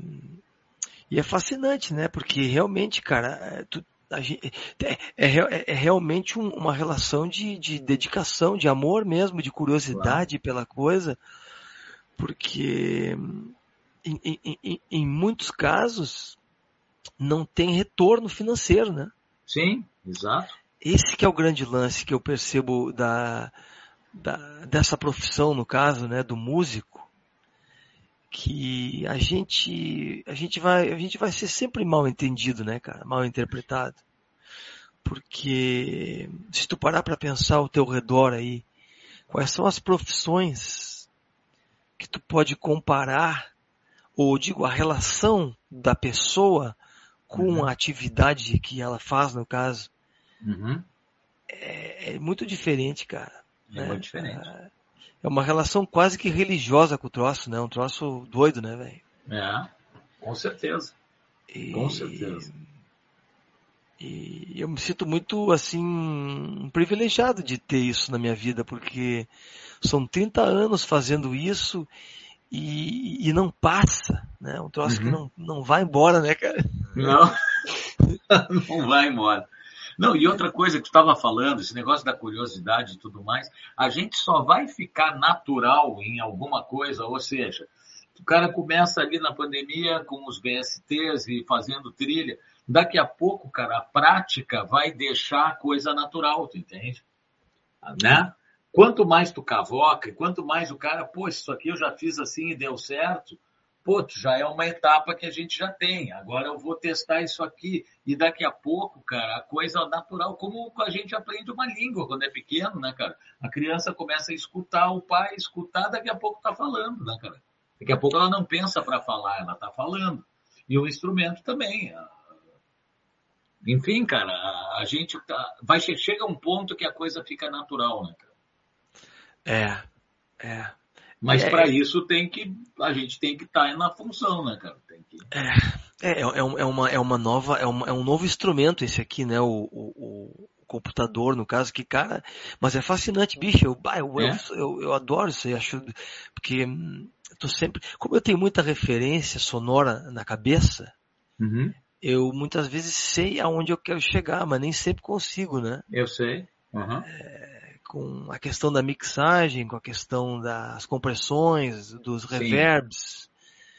e é fascinante, né? Porque realmente, cara, é, tu, gente, é, é, é, realmente um, uma relação de, de dedicação, de amor mesmo, de curiosidade claro. pela coisa, porque em, em, em, em muitos casos não tem retorno financeiro, né? Sim, exato. Esse que é o grande lance que eu percebo da, da, dessa profissão, no caso, né, do músico, que a gente, a gente vai, a gente vai ser sempre mal entendido, né, cara, mal interpretado. Porque se tu parar para pensar ao teu redor aí, quais são as profissões que tu pode comparar, ou digo, a relação da pessoa com uhum. a atividade que ela faz, no caso, uhum. é, é muito diferente, cara. É muito diferente. É uma relação quase que religiosa com o troço, né? Um troço doido, né, velho? É, com certeza. E... Com certeza. E eu me sinto muito, assim, privilegiado de ter isso na minha vida, porque são 30 anos fazendo isso e, e não passa, né? Um troço uhum. que não, não vai embora, né, cara? Não, [laughs] não vai embora. Não, e outra coisa que tu estava falando, esse negócio da curiosidade e tudo mais, a gente só vai ficar natural em alguma coisa, ou seja, o cara começa ali na pandemia com os BSTs e fazendo trilha, daqui a pouco, cara, a prática vai deixar a coisa natural, tu entende? Né? Quanto mais tu cavoca, quanto mais o cara, pô, isso aqui eu já fiz assim e deu certo, pô, já é uma etapa que a gente já tem. Agora eu vou testar isso aqui. E daqui a pouco, cara, a coisa natural, como a gente aprende uma língua quando é pequeno, né, cara? A criança começa a escutar o pai, escutar, daqui a pouco tá falando, né, cara? Daqui a pouco ela não pensa para falar, ela tá falando. E o instrumento também. enfim, cara, a gente tá, vai chega um ponto que a coisa fica natural, né, cara? É, é. Mas é, para isso tem que a gente tem que estar tá na função, né, cara? Tem que... É, é, é, é, uma, é uma nova, é, uma, é um novo instrumento esse aqui, né? O, o, o computador, no caso, que cara, mas é fascinante, bicho. Eu, eu, é? eu, eu, eu, adoro isso aí, acho, porque hum, tô sempre, como eu tenho muita referência sonora na cabeça, uhum. eu muitas vezes sei aonde eu quero chegar, mas nem sempre consigo, né? Eu sei. Uhum. É, com a questão da mixagem, com a questão das compressões, dos reverbs.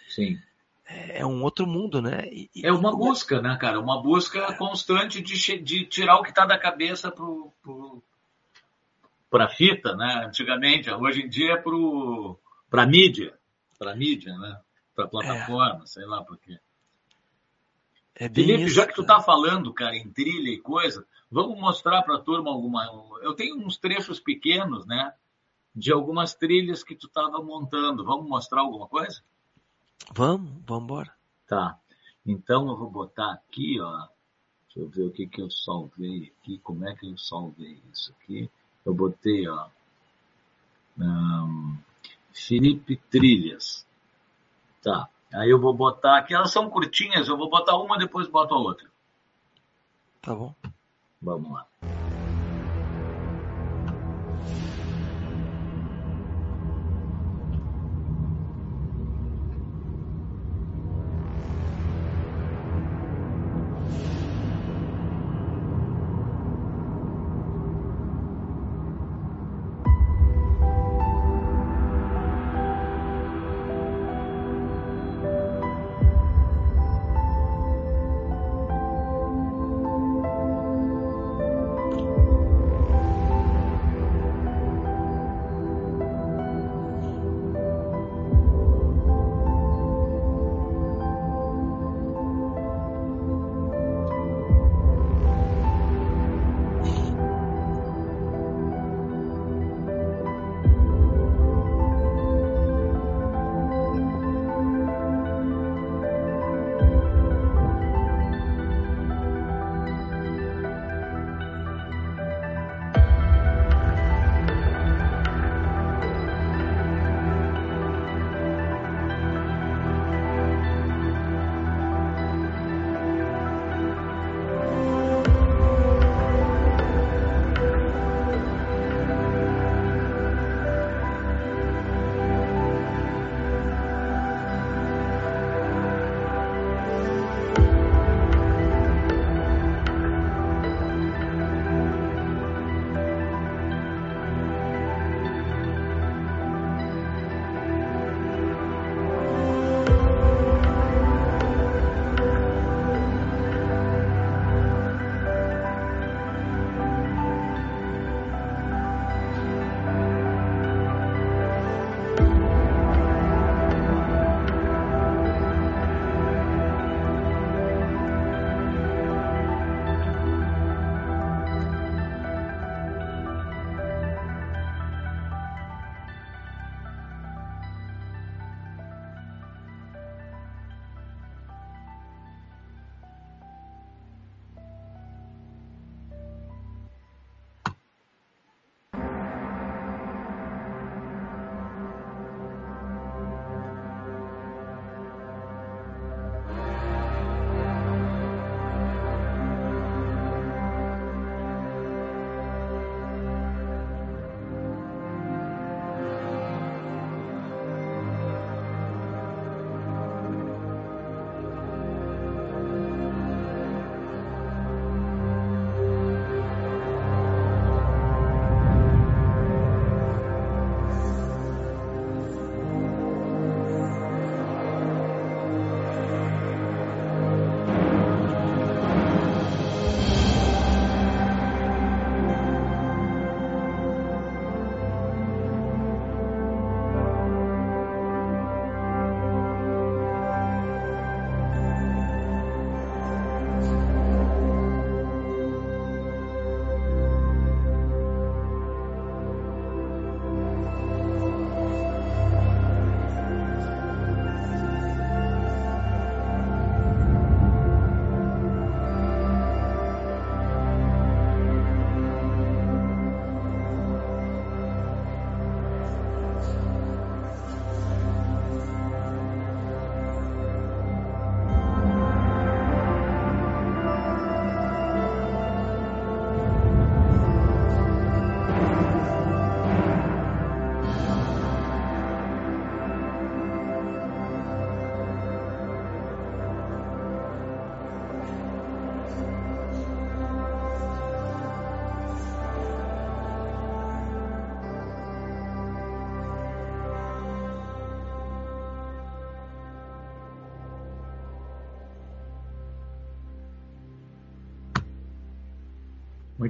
Sim. É, é um outro mundo, né? E, é uma busca, né, cara? Uma busca constante de, de tirar o que está da cabeça pro, pro, pra fita, né? Antigamente, hoje em dia é pro, pra mídia. Pra mídia, né? Pra plataforma, é. sei lá por quê. É Felipe, isso, já que tu tá falando, cara, em trilha e coisa, vamos mostrar para a turma alguma. Eu tenho uns trechos pequenos, né? De algumas trilhas que tu estava montando. Vamos mostrar alguma coisa? Vamos, vamos embora. Tá. Então eu vou botar aqui, ó. Deixa eu ver o que que eu salvei aqui. Como é que eu salvei isso aqui? Eu botei, ó. Um, Felipe Trilhas. Tá. Aí eu vou botar aqui, elas são curtinhas, eu vou botar uma, depois boto a outra. Tá bom. Vamos lá.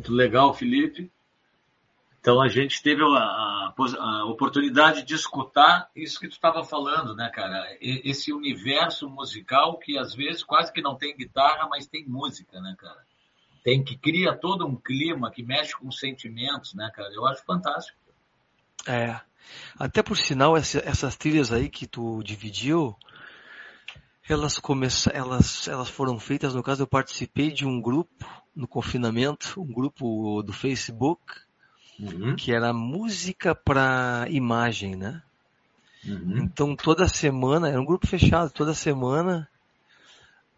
Muito legal, Felipe. Então a gente teve a, a, a, oportunidade de escutar isso que tu estava falando, né, cara? Esse universo musical que às vezes quase que não tem guitarra, mas tem música, né, cara? Tem que cria todo um clima que mexe com sentimentos, né, cara? Eu acho fantástico. É. Até por sinal, essas trilhas aí que tu dividiu, elas começaram, elas, elas foram feitas, no caso eu participei de um grupo no confinamento, um grupo do Facebook, uhum. que era música para imagem, né? Uhum. Então toda semana, era um grupo fechado, toda semana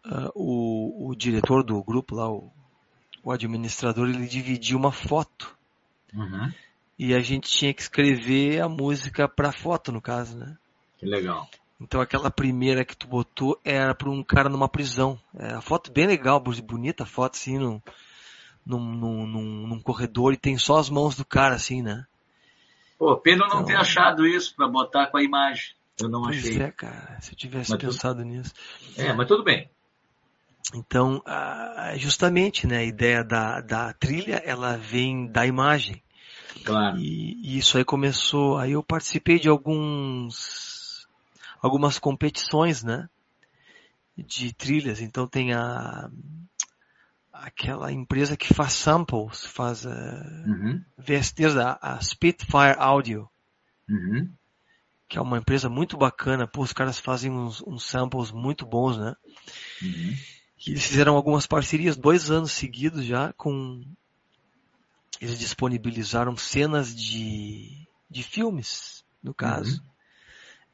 uh, o, o diretor do grupo lá, o, o administrador, ele dividia uma foto. Uhum. E a gente tinha que escrever a música para foto, no caso, né? Que legal. Então aquela primeira que tu botou era para um cara numa prisão. É, a foto bem legal, bonita foto assim, num, num, num, num, corredor e tem só as mãos do cara assim, né? Pô, pena então, não ter achado isso para botar com a imagem. Eu não pois achei. é, cara, se eu tivesse mas pensado tudo... nisso. É, mas tudo bem. Então, justamente, né, a ideia da, da trilha, ela vem da imagem. Claro. E, e isso aí começou, aí eu participei de alguns algumas competições, né? De trilhas. Então tem a aquela empresa que faz samples, faz uh, uhum. VSTs, a, a Spitfire Audio. Uhum. Que é uma empresa muito bacana. Pô, os caras fazem uns, uns samples muito bons, né? Uhum. E eles fizeram algumas parcerias dois anos seguidos já com. Eles disponibilizaram cenas de, de filmes, no caso. Uhum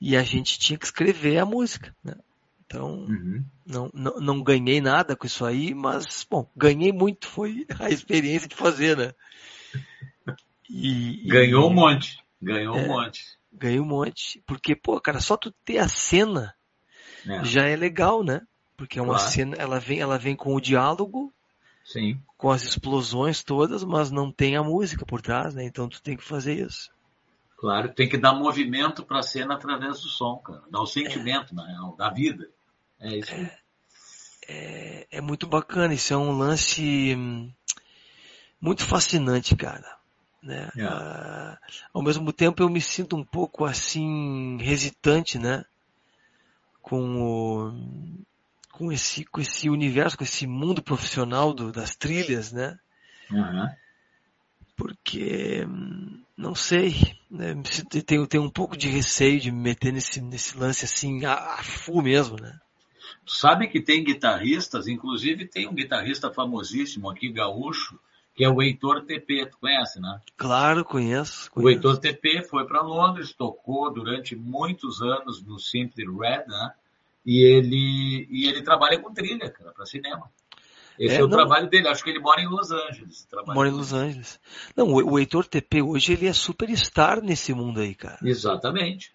e a gente tinha que escrever a música. Né? Então, uhum. não, não, não ganhei nada com isso aí, mas, bom, ganhei muito, foi a experiência de fazer, né? E, Ganhou e, um monte, ganhou é, um monte. Ganhei um monte, porque, pô, cara, só tu ter a cena é. já é legal, né? Porque é uma claro. cena, ela vem, ela vem com o diálogo, Sim. com as explosões todas, mas não tem a música por trás, né? Então tu tem que fazer isso. Claro, tem que dar movimento para a cena através do som, cara. Dar o sentimento, é. na real, da vida. É isso aí. É, é, muito bacana, isso é um lance hum, muito fascinante, cara. Né? É. Ah, ao mesmo tempo eu me sinto um pouco assim, hesitante, né? Com o, com esse, com esse universo, com esse mundo profissional do, das trilhas, né? Uhum. Porque hum, não sei, né? tenho, tenho um pouco de receio de me meter nesse, nesse lance assim, a, a full mesmo, né? Tu sabe que tem guitarristas, inclusive tem um guitarrista famosíssimo aqui, gaúcho, que é o Heitor TP, tu conhece, né? Claro, conheço. conheço. O Heitor TP foi para Londres, tocou durante muitos anos no Simply Red, né? E ele, e ele trabalha com trilha, cara, para cinema. Esse é, é o não, trabalho dele. Acho que ele mora em Los Angeles. Mora em Los Angeles. Não, o, o Heitor TP hoje ele é superstar nesse mundo aí, cara. Exatamente.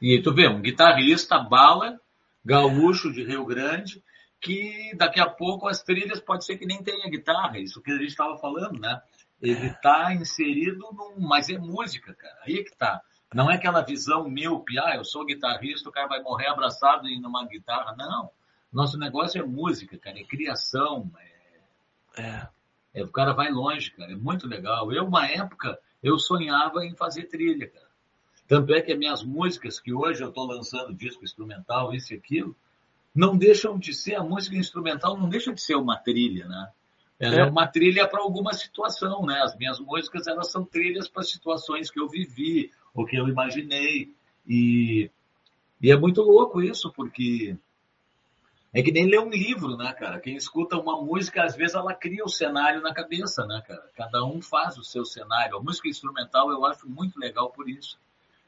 E tu vê, um guitarrista, bala, gaúcho de Rio Grande, que daqui a pouco as trilhas pode ser que nem tenha guitarra, isso que a gente estava falando, né? Ele está é. inserido num. Mas é música, cara. Aí é que tá. Não é aquela visão míope, ah, eu sou guitarrista, o cara vai morrer abraçado em uma guitarra. Não. Nosso negócio é música, cara, é criação. É... é. é... o cara vai longe, cara, é muito legal. Eu, uma época, eu sonhava em fazer trilha, cara. Tanto é que as minhas músicas, que hoje eu estou lançando disco instrumental, isso e aquilo, não deixam de ser, a música instrumental não deixa de ser uma trilha, né? Ela é, é uma trilha para alguma situação, né? As minhas músicas, elas são trilhas para situações que eu vivi, ou que eu imaginei. E, e é muito louco isso, porque é que nem ler um livro, né, cara? Quem escuta uma música, às vezes ela cria o cenário na cabeça, né, cara? Cada um faz o seu cenário. A música instrumental eu acho muito legal por isso.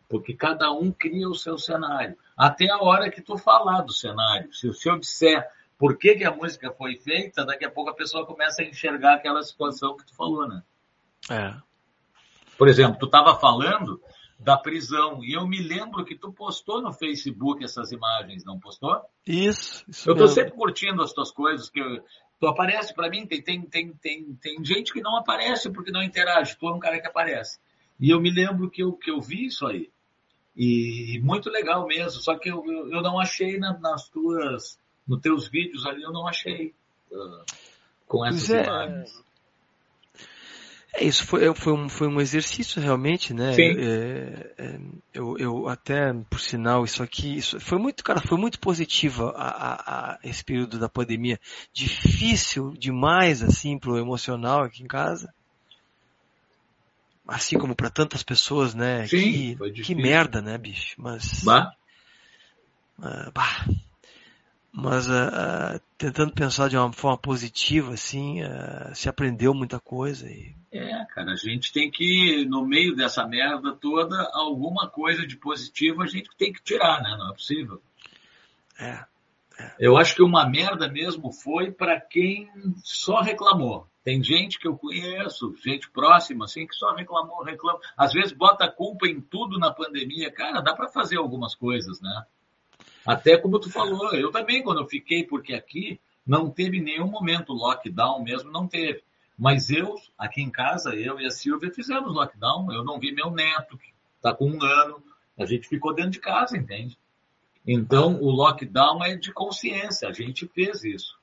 Porque cada um cria o seu cenário. Até a hora que tu falar do cenário. Se, se eu disser por que, que a música foi feita, daqui a pouco a pessoa começa a enxergar aquela situação que tu falou, né? É. Por exemplo, tu estava falando da prisão. E eu me lembro que tu postou no Facebook essas imagens, não postou? Isso. isso eu estou sempre curtindo as tuas coisas, que eu, tu aparece para mim, tem, tem, tem, tem, tem gente que não aparece porque não interage, tu é um cara que aparece. E eu me lembro que eu, que eu vi isso aí. E muito legal mesmo, só que eu, eu, eu não achei na, nas tuas, nos teus vídeos ali, eu não achei uh, com essas imagens. É, isso foi, foi, um, foi um exercício realmente, né? Sim. É, é, eu, eu até, por sinal, isso aqui, isso foi muito, cara, foi muito positiva a, a, a esse período da pandemia. Difícil demais, assim, pro emocional aqui em casa. Assim como para tantas pessoas, né? Sim, que, que merda, né, bicho? Mas. Bah. Uh, bah mas uh, uh, tentando pensar de uma forma positiva, assim, uh, se aprendeu muita coisa. E... É, cara, a gente tem que, no meio dessa merda toda, alguma coisa de positivo a gente tem que tirar, né? Não é possível. É. é. Eu acho que uma merda mesmo foi para quem só reclamou. Tem gente que eu conheço, gente próxima, assim, que só reclamou, reclama. Às vezes bota a culpa em tudo na pandemia. Cara, dá para fazer algumas coisas, né? Até como tu falou, eu também, quando eu fiquei, porque aqui não teve nenhum momento lockdown mesmo, não teve. Mas eu, aqui em casa, eu e a Silvia fizemos lockdown. Eu não vi meu neto, que está com um ano. A gente ficou dentro de casa, entende? Então, o lockdown é de consciência. A gente fez isso.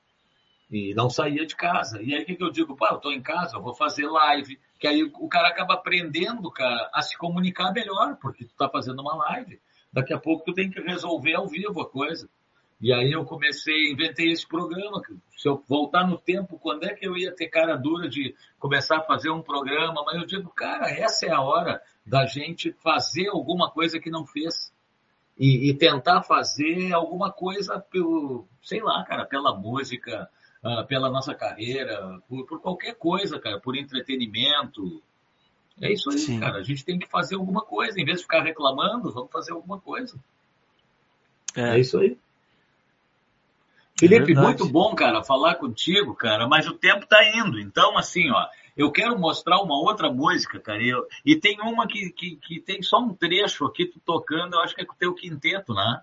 E não saía de casa. E aí, o que, eu digo? Pá, eu estou em casa, eu vou fazer live. Que aí o cara acaba aprendendo, cara, a se comunicar melhor, porque tu está fazendo uma live. Daqui a pouco tu tem que resolver ao vivo a coisa. E aí eu comecei, inventei esse programa. Se eu voltar no tempo, quando é que eu ia ter cara dura de começar a fazer um programa? Mas eu digo, cara, essa é a hora da gente fazer alguma coisa que não fez. E, e tentar fazer alguma coisa pelo, sei lá, cara, pela música, uh, pela nossa carreira, por, por, qualquer coisa, cara, por entretenimento, é isso aí, Sim. cara. A gente tem que fazer alguma coisa. Em vez de ficar reclamando, vamos fazer alguma coisa. É, é isso aí. Felipe, é muito bom, cara, falar contigo, cara, mas o tempo tá indo. Então, assim, ó, eu quero mostrar uma outra música, cara, eu, e tem uma que, que, que, tem só um trecho aqui, tu tocando, eu acho que é com o teu quinteto, né?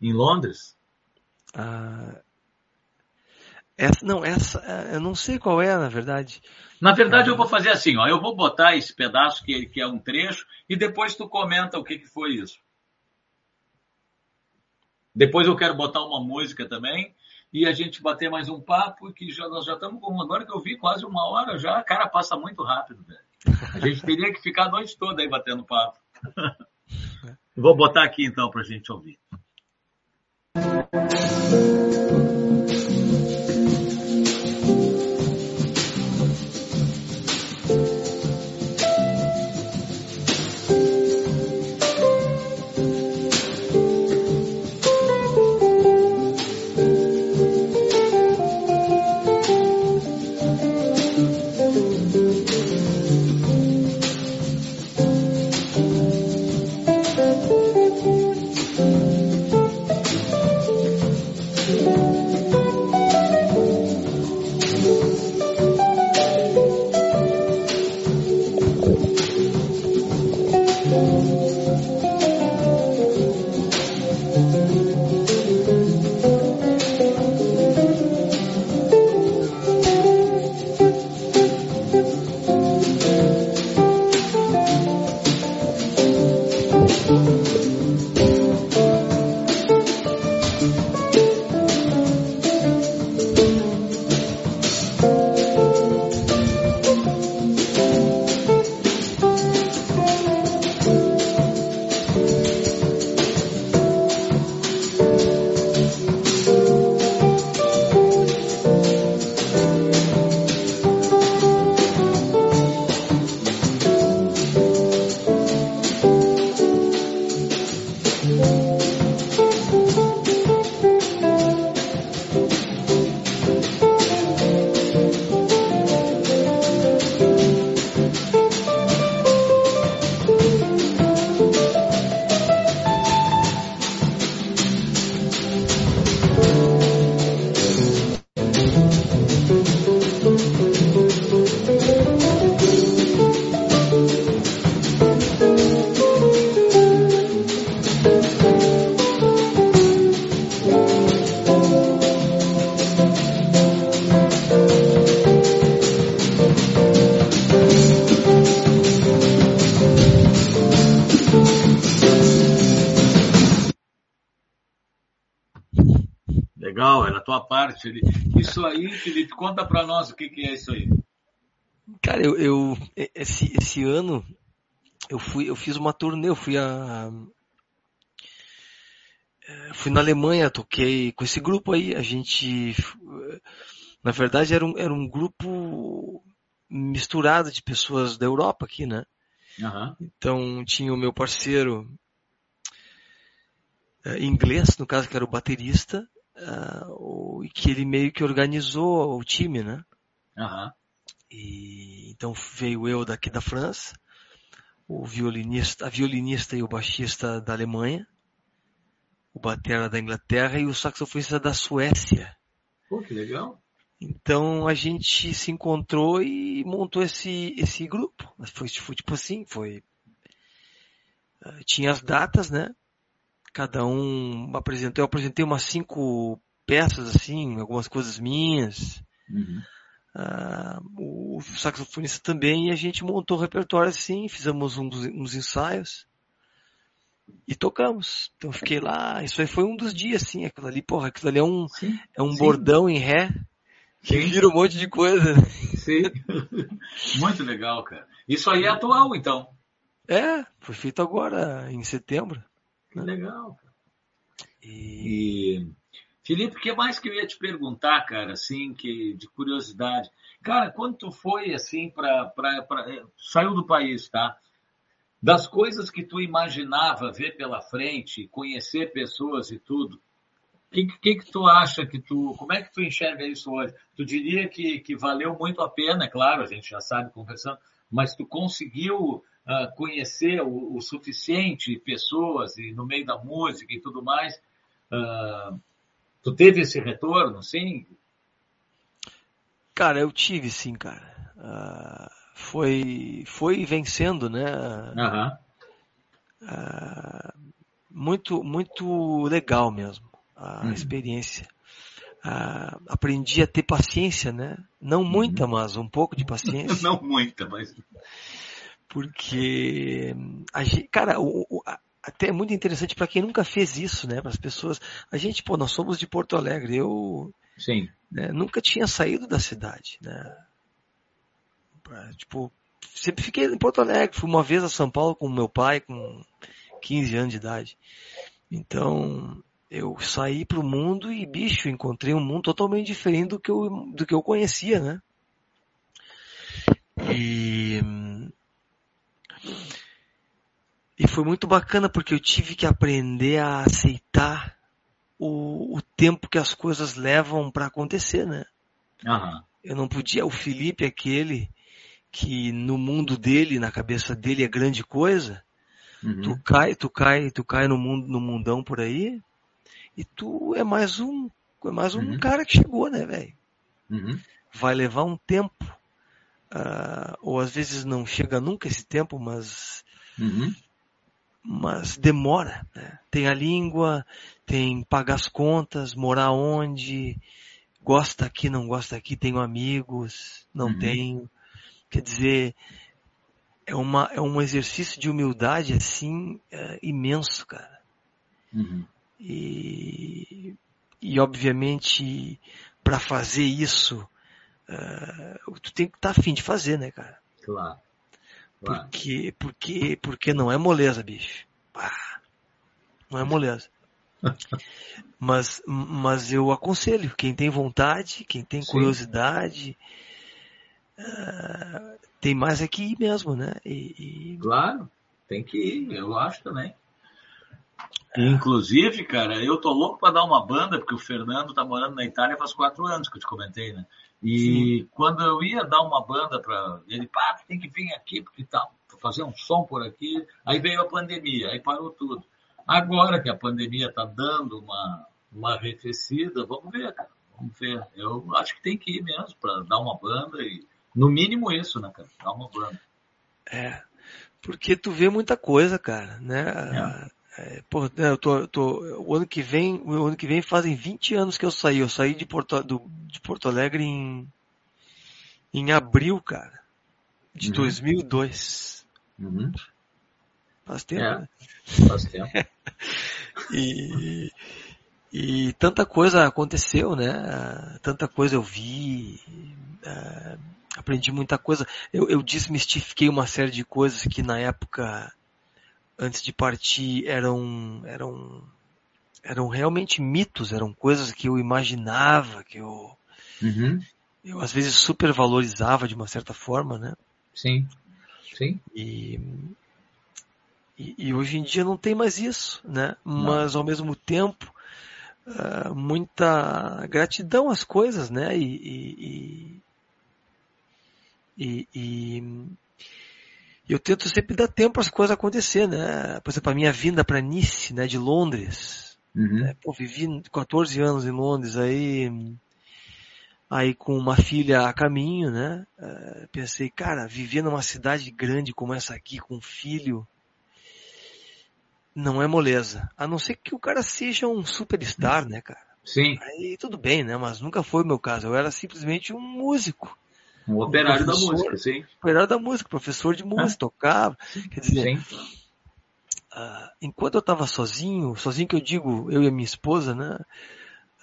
Em Londres. Ah, essa, não, essa, eu não sei qual é, na verdade. Na verdade, eu vou fazer assim, ó. Eu vou botar esse pedaço que, que é um trecho e depois tu comenta o que, que foi isso. Depois eu quero botar uma música também e a gente bater mais um papo que já, nós já estamos com agora que eu vi quase uma hora já, cara, passa muito rápido, velho. A gente [laughs] teria que ficar a noite toda aí batendo papo. [laughs] Vou botar aqui então para a gente ouvir. Aí, Felipe, conta para nós o que, que é isso aí. Cara, eu, eu esse, esse ano eu fui, eu fiz uma turnê, eu fui a fui na Alemanha, toquei com esse grupo aí, a gente na verdade era um, era um grupo misturado de pessoas da Europa aqui, né? Uhum. Então tinha o meu parceiro uh, inglês, no caso que era o baterista, uh, que ele meio que organizou o time, né? Uhum. E então veio eu daqui da França, o violinista, a violinista e o baixista da Alemanha, o batera da Inglaterra e o saxofonista da Suécia. Pô, que legal. Então a gente se encontrou e montou esse, esse grupo. Foi, foi tipo assim, foi. Ah, tinha as datas, né? Cada um apresentou, eu apresentei umas cinco peças assim, algumas coisas minhas. Uhum. Uh, o saxofonista também, e a gente montou o repertório assim, fizemos uns, uns ensaios e tocamos. Então fiquei lá, isso aí foi um dos dias, assim, aquilo ali, porra, aquilo ali é um, sim, é um sim. bordão em ré que Sim. vira um monte de coisa. Sim. [laughs] Muito legal, cara. Isso aí é atual, então. É, foi feito agora, em setembro. Que legal. Cara. E... E, Felipe, o que mais que eu ia te perguntar, cara, assim, que de curiosidade. Cara, quando tu foi, assim, para saiu do país, tá? Das coisas que tu imaginava ver pela frente, conhecer pessoas e tudo, o que, que, que tu acha que tu, como é que tu enxerga isso hoje? Tu diria que, que valeu muito a pena, é claro, a gente já sabe conversando, mas tu conseguiu uh, conhecer o, o, suficiente pessoas e no meio da música e tudo mais, uh, tu teve esse retorno, sim? Cara, eu tive sim, cara. Uh, foi, foi vencendo, né? Uhum. muito, muito legal mesmo a Uhum. experiência. Ah, aprendi a ter paciência, né? Não muita, mas um pouco de paciência. [laughs] Não muita, mas. Porque, a gente, cara, o, o, a- até é muito interessante para quem nunca fez isso, né? Para as pessoas. A gente, pô, nós somos de Porto Alegre. Eu Sim. né, nunca tinha saído da cidade, né? Tipo, sempre fiquei em Porto Alegre. Fui uma vez a São Paulo com meu pai, com 15 anos de idade. Então, eu saí pro mundo e, bicho, encontrei um mundo totalmente diferente do que eu, do que eu conhecia, né? E, e foi muito bacana porque eu tive que aprender a aceitar o, o tempo que as coisas levam para acontecer, né? Aham. Eu não podia, o Felipe, aquele que no mundo dele, na cabeça dele é grande coisa, Uhum. tu cai, tu cai, tu cai no mundo, no mundão por aí, e tu é mais um, é mais um Uhum. cara que chegou, né, velho? Uhum. Vai levar um tempo, ah, ou às vezes não chega nunca esse tempo, mas Uhum. Mas demora. Né? Tem a língua, tem pagar as contas, morar onde, gosta aqui, não gosta aqui, tenho amigos, não Uhum. tenho. Quer dizer, é, uma, é um exercício de humildade assim é, imenso, cara. Uhum. E, e obviamente, para fazer isso, é, tu tem que estar afim de fazer, né, cara? Claro. Claro. Porque, porque, porque não é moleza, bicho. Não é moleza. [laughs] Mas, mas eu aconselho, quem tem vontade, quem tem Sim. curiosidade, ah, tem mais aqui ir mesmo, né? E, Claro, tem que ir, eu acho também. Inclusive, cara, eu tô louco para dar uma banda, porque o Fernando tá morando na Itália faz quatro anos que eu te comentei, né? E quando eu ia dar uma banda para ele, pá, tem que vir aqui, porque tá, fazer um som por aqui. Aí veio a pandemia, aí parou tudo. Agora que a pandemia tá dando uma, uma arrefecida, vamos ver, cara. Vamos ver. Eu acho que tem que ir mesmo para dar uma banda e, no mínimo isso, né, cara? Dar uma banda. é, porque tu vê muita coisa, cara, né? É, pô, né, eu tô, tô, o ano que vem, o ano que vem fazem 20 anos que eu saí. Eu saí de Porto, do, de Porto Alegre em, em abril, cara, de Uhum. 2002. Uhum. Faz tempo, É. né? Faz tempo. [laughs] E, e tanta coisa aconteceu, né? Tanta coisa eu vi. ah, Aprendi muita coisa. Eu, eu desmistifiquei uma série de coisas que na época, antes de partir, eram, eram, eram realmente mitos, eram coisas que eu imaginava, que eu, Uhum. eu às vezes supervalorizava de uma certa forma, né? Sim. Sim. E, e, e hoje em dia não tem mais isso, né? Mas ao mesmo tempo, ah, muita gratidão às coisas, né? E, e, e, e- e eu tento sempre dar tempo para as coisas acontecer, né? Por exemplo, a minha vinda para Nice, né? De Londres, Uhum. né? Pô, vivi 14 anos em Londres, aí, aí com uma filha a caminho, né? Eh, pensei, cara, viver numa cidade grande como essa aqui, com um filho, não é moleza. A não ser que o cara seja um superstar, né, cara? Sim. Aí tudo bem, né? Mas nunca foi o meu caso. Eu era simplesmente um músico, Um operário da música, sim. operário da música, professor de música, tocava. Quer dizer, ah, enquanto eu estava sozinho, sozinho que eu digo, eu e a minha esposa, né?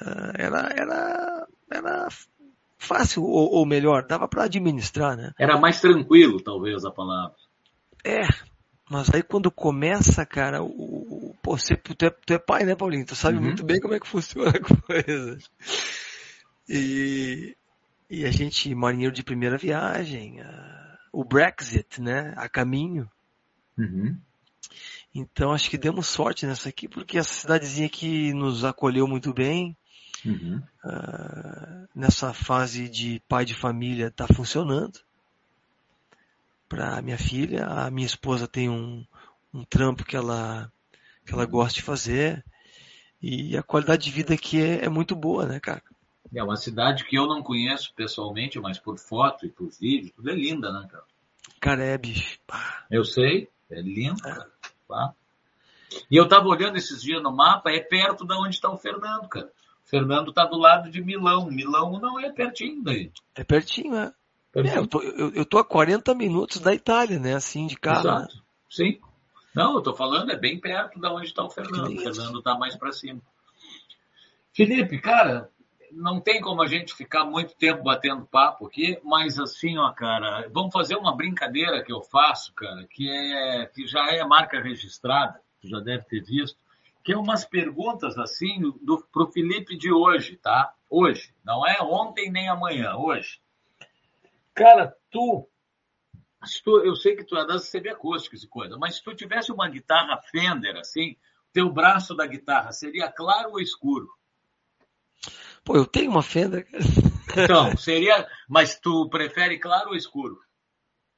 ah, era, era, era fácil, ou, ou melhor, dava para administrar, né? Era mais tranquilo, talvez, a palavra. É, mas aí quando começa, cara, o, o- pô, você, tu, é, tu é pai, né, Paulinho? Tu sabe Uhum. muito bem como é que funciona a [laughs] coisa. E, e a gente, marinheiro de primeira viagem, o Brexit, né, a caminho. Uhum. Então acho que demos sorte nessa aqui, porque essa cidadezinha aqui nos acolheu muito bem. Uhum. ah, nessa fase de pai de família está funcionando. Para minha filha, a minha esposa tem um, um trampo que ela que ela gosta de fazer e a qualidade de vida aqui é, é muito boa, né, cara? É uma cidade que eu não conheço pessoalmente, mas por foto e por vídeo, tudo é linda, né, cara? Cara, é bicho. Eu sei, é lindo, cara. Tá? E eu tava olhando esses dias no mapa, é perto da onde está o Fernando, cara. O Fernando tá do lado de Milão. Milão não é pertinho daí. É pertinho, né? É, Pertinho. eu, tô, eu, eu tô a 40 minutos da Itália, né? Assim, de carro. né? Exato. Sim. Não, eu tô falando, é bem perto da onde está o Fernando. O. Fernando tá mais para cima. Felipe, cara, não tem como a gente ficar muito tempo batendo papo aqui, mas assim, ó, cara, vamos fazer uma brincadeira que eu faço, cara, que é que já é marca registrada, tu já deve ter visto, que é umas perguntas assim do pro Felipe de hoje, tá? Hoje, não é ontem nem amanhã, hoje. Cara, tu tu- eu sei que tu é das semiacústicas e coisa, mas se tu tivesse uma guitarra Fender, assim, teu braço da guitarra seria claro ou escuro? Pô, eu tenho uma Fender. Então, [laughs] seria, mas tu prefere claro ou escuro?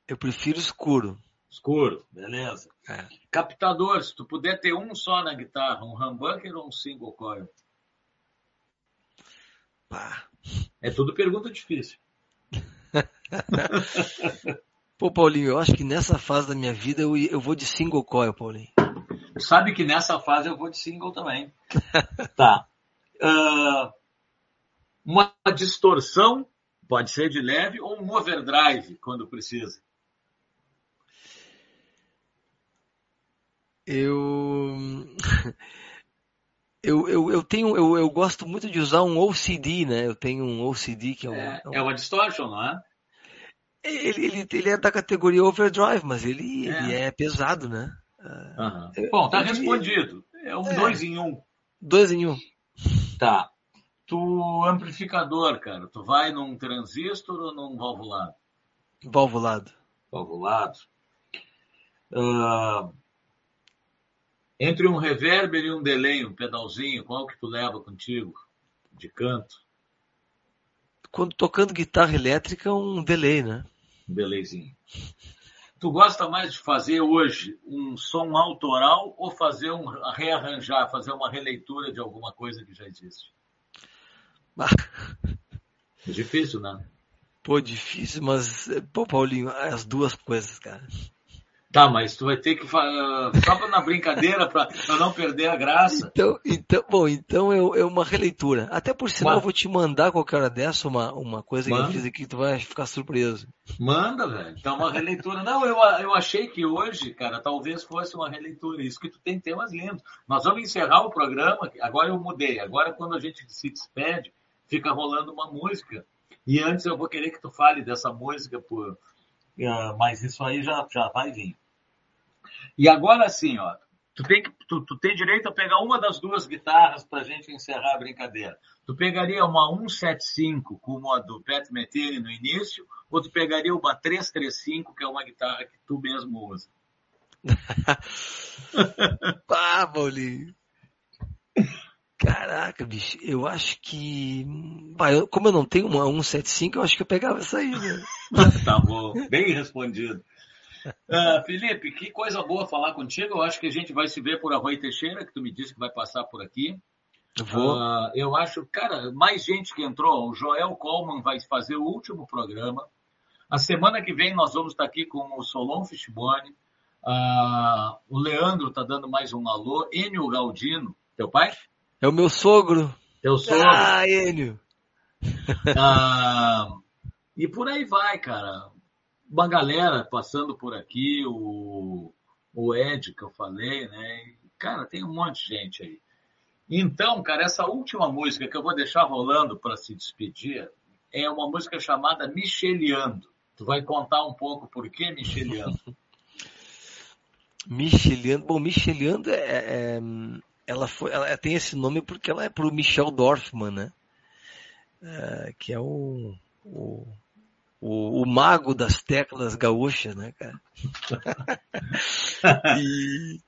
Eu prefiro escuro. Escuro, beleza. É. Captador, se tu puder ter um só na guitarra, um humbucker ou um single coil? Pá. É tudo pergunta difícil. [laughs] Pô, Paulinho, eu acho que nessa fase da minha vida eu, eu vou de single coil, Paulinho. Sabe que nessa fase eu vou de single também. [laughs] tá. Ah, uma distorção, pode ser de leve, ou um overdrive, quando precisa. Eu. [laughs] Eu, eu, eu tenho, eu, eu gosto muito de usar um OCD, né? Eu tenho um OCD que é um. É, é um- é uma distortion, não é? ele, ele, ele é da categoria overdrive, mas ele É. ele é pesado, né? Aham. Bom, tá respondido. É um É. dois em um. Dois em um. Tá. Tu, amplificador, cara, tu vai num transistor ou num valvulado? Valvulado. Valvulado. Ah, entre um reverber e um delay, um pedalzinho, qual que tu leva contigo? De canto, Quando tocando guitarra elétrica, um delay, né? um delayzinho. Tu gosta mais de fazer hoje um som autoral ou fazer um rearranjar, fazer uma releitura de alguma coisa que já existe? [laughs] É difícil, né? Pô, difícil, mas. Pô, Paulinho, as duas coisas, cara. Tá, mas tu vai ter que só na brincadeira para não perder a graça. Então, então bom, então é, é uma releitura. Até por sinal, eu vou te mandar qualquer hora dessa uma, uma coisa que eu Manda. fiz aqui, tu vai ficar surpreso. Manda, velho. Então uma releitura. Não, eu, eu achei que hoje, cara, talvez fosse uma releitura. Isso que tu tem temas lindos. Nós vamos encerrar o programa. Agora eu mudei. Agora quando a gente se despede, fica rolando uma música. E antes eu vou querer que tu fale dessa música, por, uh, mas isso aí já, já vai vir. E agora sim, ó, tu tem, tu, tu tem direito a pegar uma das duas guitarras para a gente encerrar a brincadeira. Tu pegaria uma 175 como a do Pat Metheny no início, ou tu pegaria uma 335, que é uma guitarra que tu mesmo usa? [laughs] ah, Paulinho. [laughs] Caraca, bicho, eu acho que. como eu não tenho uma 175, eu acho que eu pegava essa aí, né? [laughs] tá bom, bem respondido. Uh, Felipe, que coisa boa falar contigo. Eu acho que a gente vai se ver por Arroio Teixeira, que tu me disse que vai passar por aqui. Vou. Uh, eu acho, cara, mais gente que entrou. O Joel Coleman vai fazer o último programa. A semana que vem nós vamos estar aqui com o Solon Fishbone. Uh, o Leandro está dando mais um alô. Enio Galdino, teu pai? É o meu sogro. Teu sogro. Ah, Enio. Uh, [laughs] e por aí vai, cara. Uma galera passando por aqui, o, o Ed que eu falei, né? Cara, tem um monte de gente aí. Então, cara, essa última música que eu vou deixar rolando para se despedir é uma música chamada Micheliando. Tu vai contar um pouco por que Micheliando? [laughs] Micheliando, bom, Micheliando é, é, ela foi, ela tem esse nome porque ela é pro Michel Dorfman, né? É, que é o, o, o, o, mago das teclas gaúchas, né, cara? [laughs] e,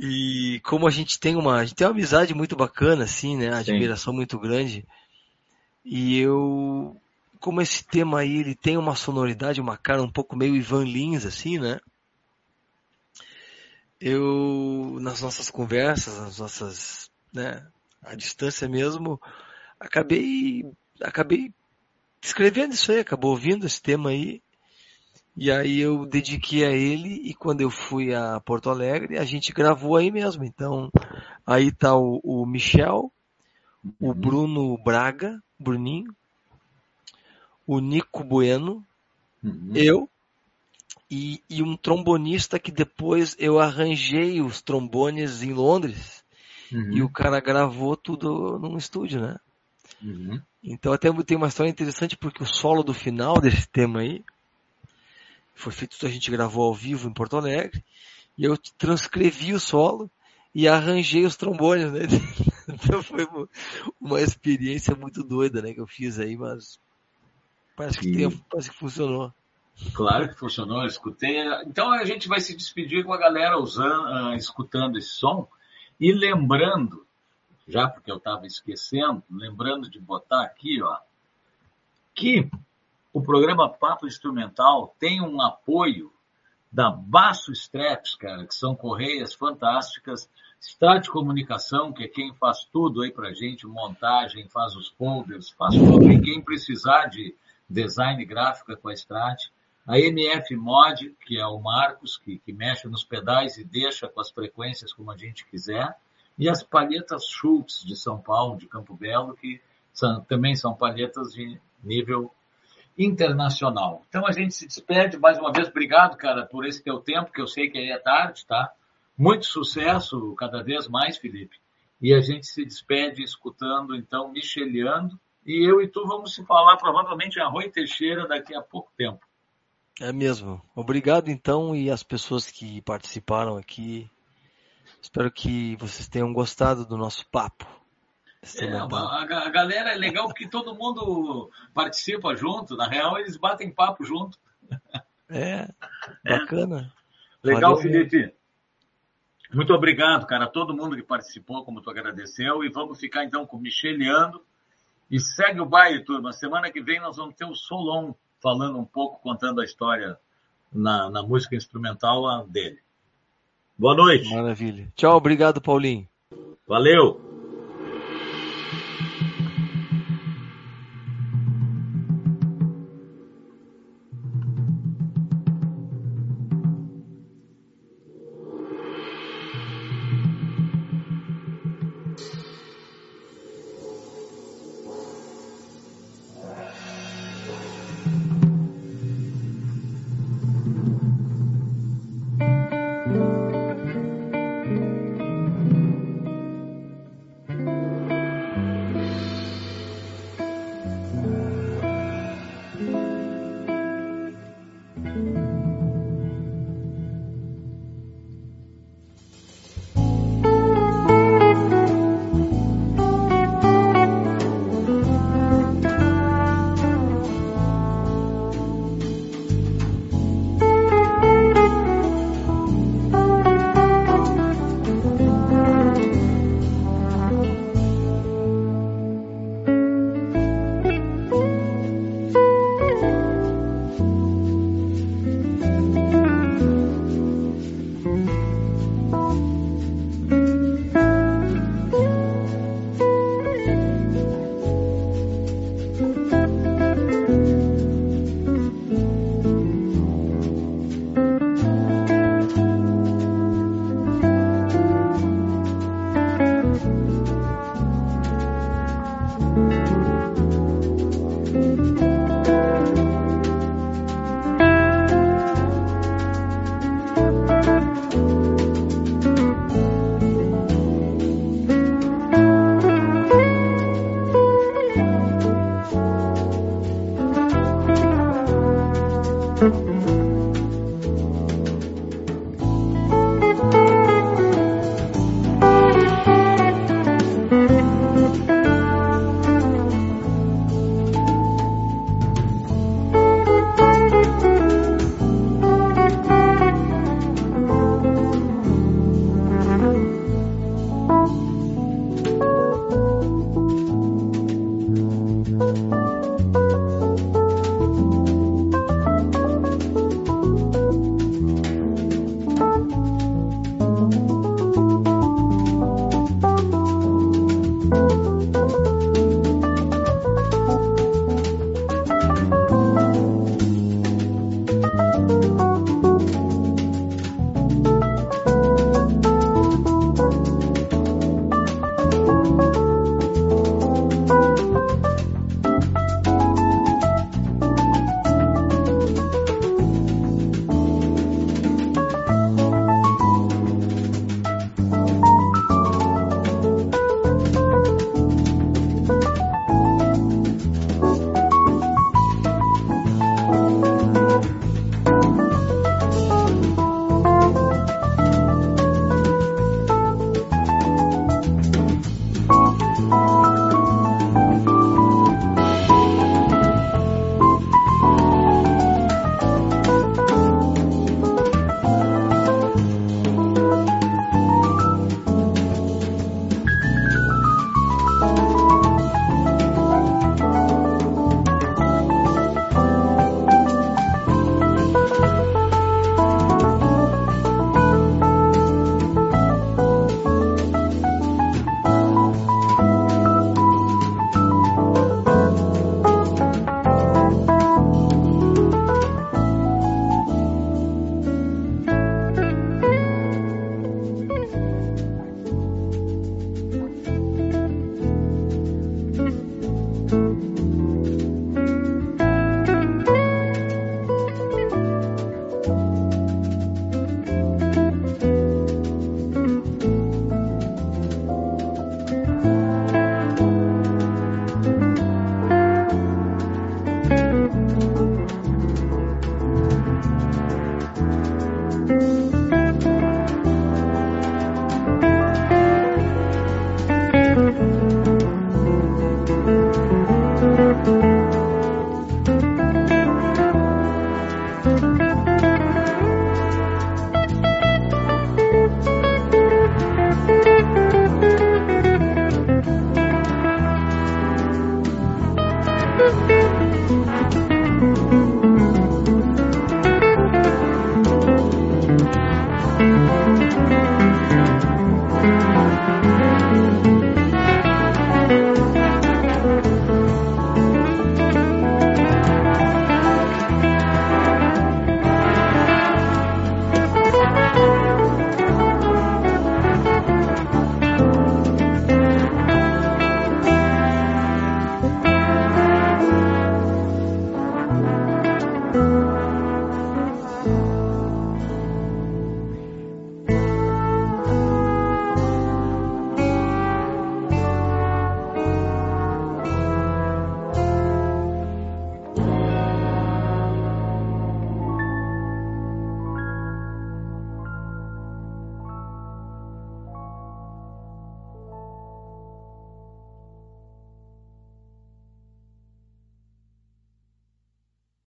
e como a gente tem uma, a gente tem uma amizade muito bacana, assim, né? Admiração Sim. muito grande. E eu, como esse tema aí, ele tem uma sonoridade, uma cara um pouco meio Ivan Lins, assim, né? Eu, nas nossas conversas, nas nossas, né, à distância mesmo, acabei, acabei escrevendo isso aí, acabou ouvindo esse tema aí, e aí eu dediquei a ele, e quando eu fui a Porto Alegre, a gente gravou aí mesmo, então, aí tá o, o Michel, o uhum. Bruno Braga, Bruninho, o Nico Bueno, uhum. eu, e, e, um trombonista que depois eu arranjei os trombones em Londres uhum. e o cara gravou tudo num estúdio, né? Uhum. Então até tem uma história interessante porque o solo do final desse tema aí foi feito, a gente gravou ao vivo em Porto Alegre e eu transcrevi o solo e arranjei os trombones, né? [laughs] Então foi uma experiência muito doida, né? Que eu fiz aí, mas parece que, tem, parece que funcionou. Claro que funcionou, escutei. Então a gente vai se despedir com a galera usando, uh, escutando esse som e lembrando, já porque eu estava esquecendo, lembrando de botar aqui, ó, que o programa Papo Instrumental tem um apoio da Basso Straps, cara, que são correias fantásticas, Strat Comunicação, que é quem faz tudo aí pra gente, montagem, faz os folders, faz tudo, e quem precisar de design gráfico é com a Strat. A MF Mod, que é o Marcos, que, que mexe nos pedais e deixa com as frequências como a gente quiser. E as palhetas Schultz de São Paulo, de Campo Belo, que são, também são palhetas de nível internacional. Então a gente se despede mais uma vez. Obrigado, cara, por esse teu tempo, que eu sei que aí é tarde, tá? Muito sucesso cada vez mais, Felipe. E a gente se despede escutando, então, Micheliando. E eu e tu vamos se falar provavelmente em Arroio Teixeira daqui a pouco tempo. É mesmo. Obrigado então e as pessoas que participaram aqui. Espero que vocês tenham gostado do nosso papo. É, a, a, galera é legal porque todo mundo participa junto. Na real, eles batem papo junto. É, [laughs] bacana. É. Legal, Valeu, Felipe. Muito obrigado, cara, a todo mundo que participou, como tu agradeceu. E vamos ficar então com o Micheliando. E segue o baile, turma. Semana que vem nós vamos ter o Solon falando um pouco, contando a história na, na música instrumental dele. Boa noite. Maravilha. Tchau, obrigado, Paulinho. Valeu.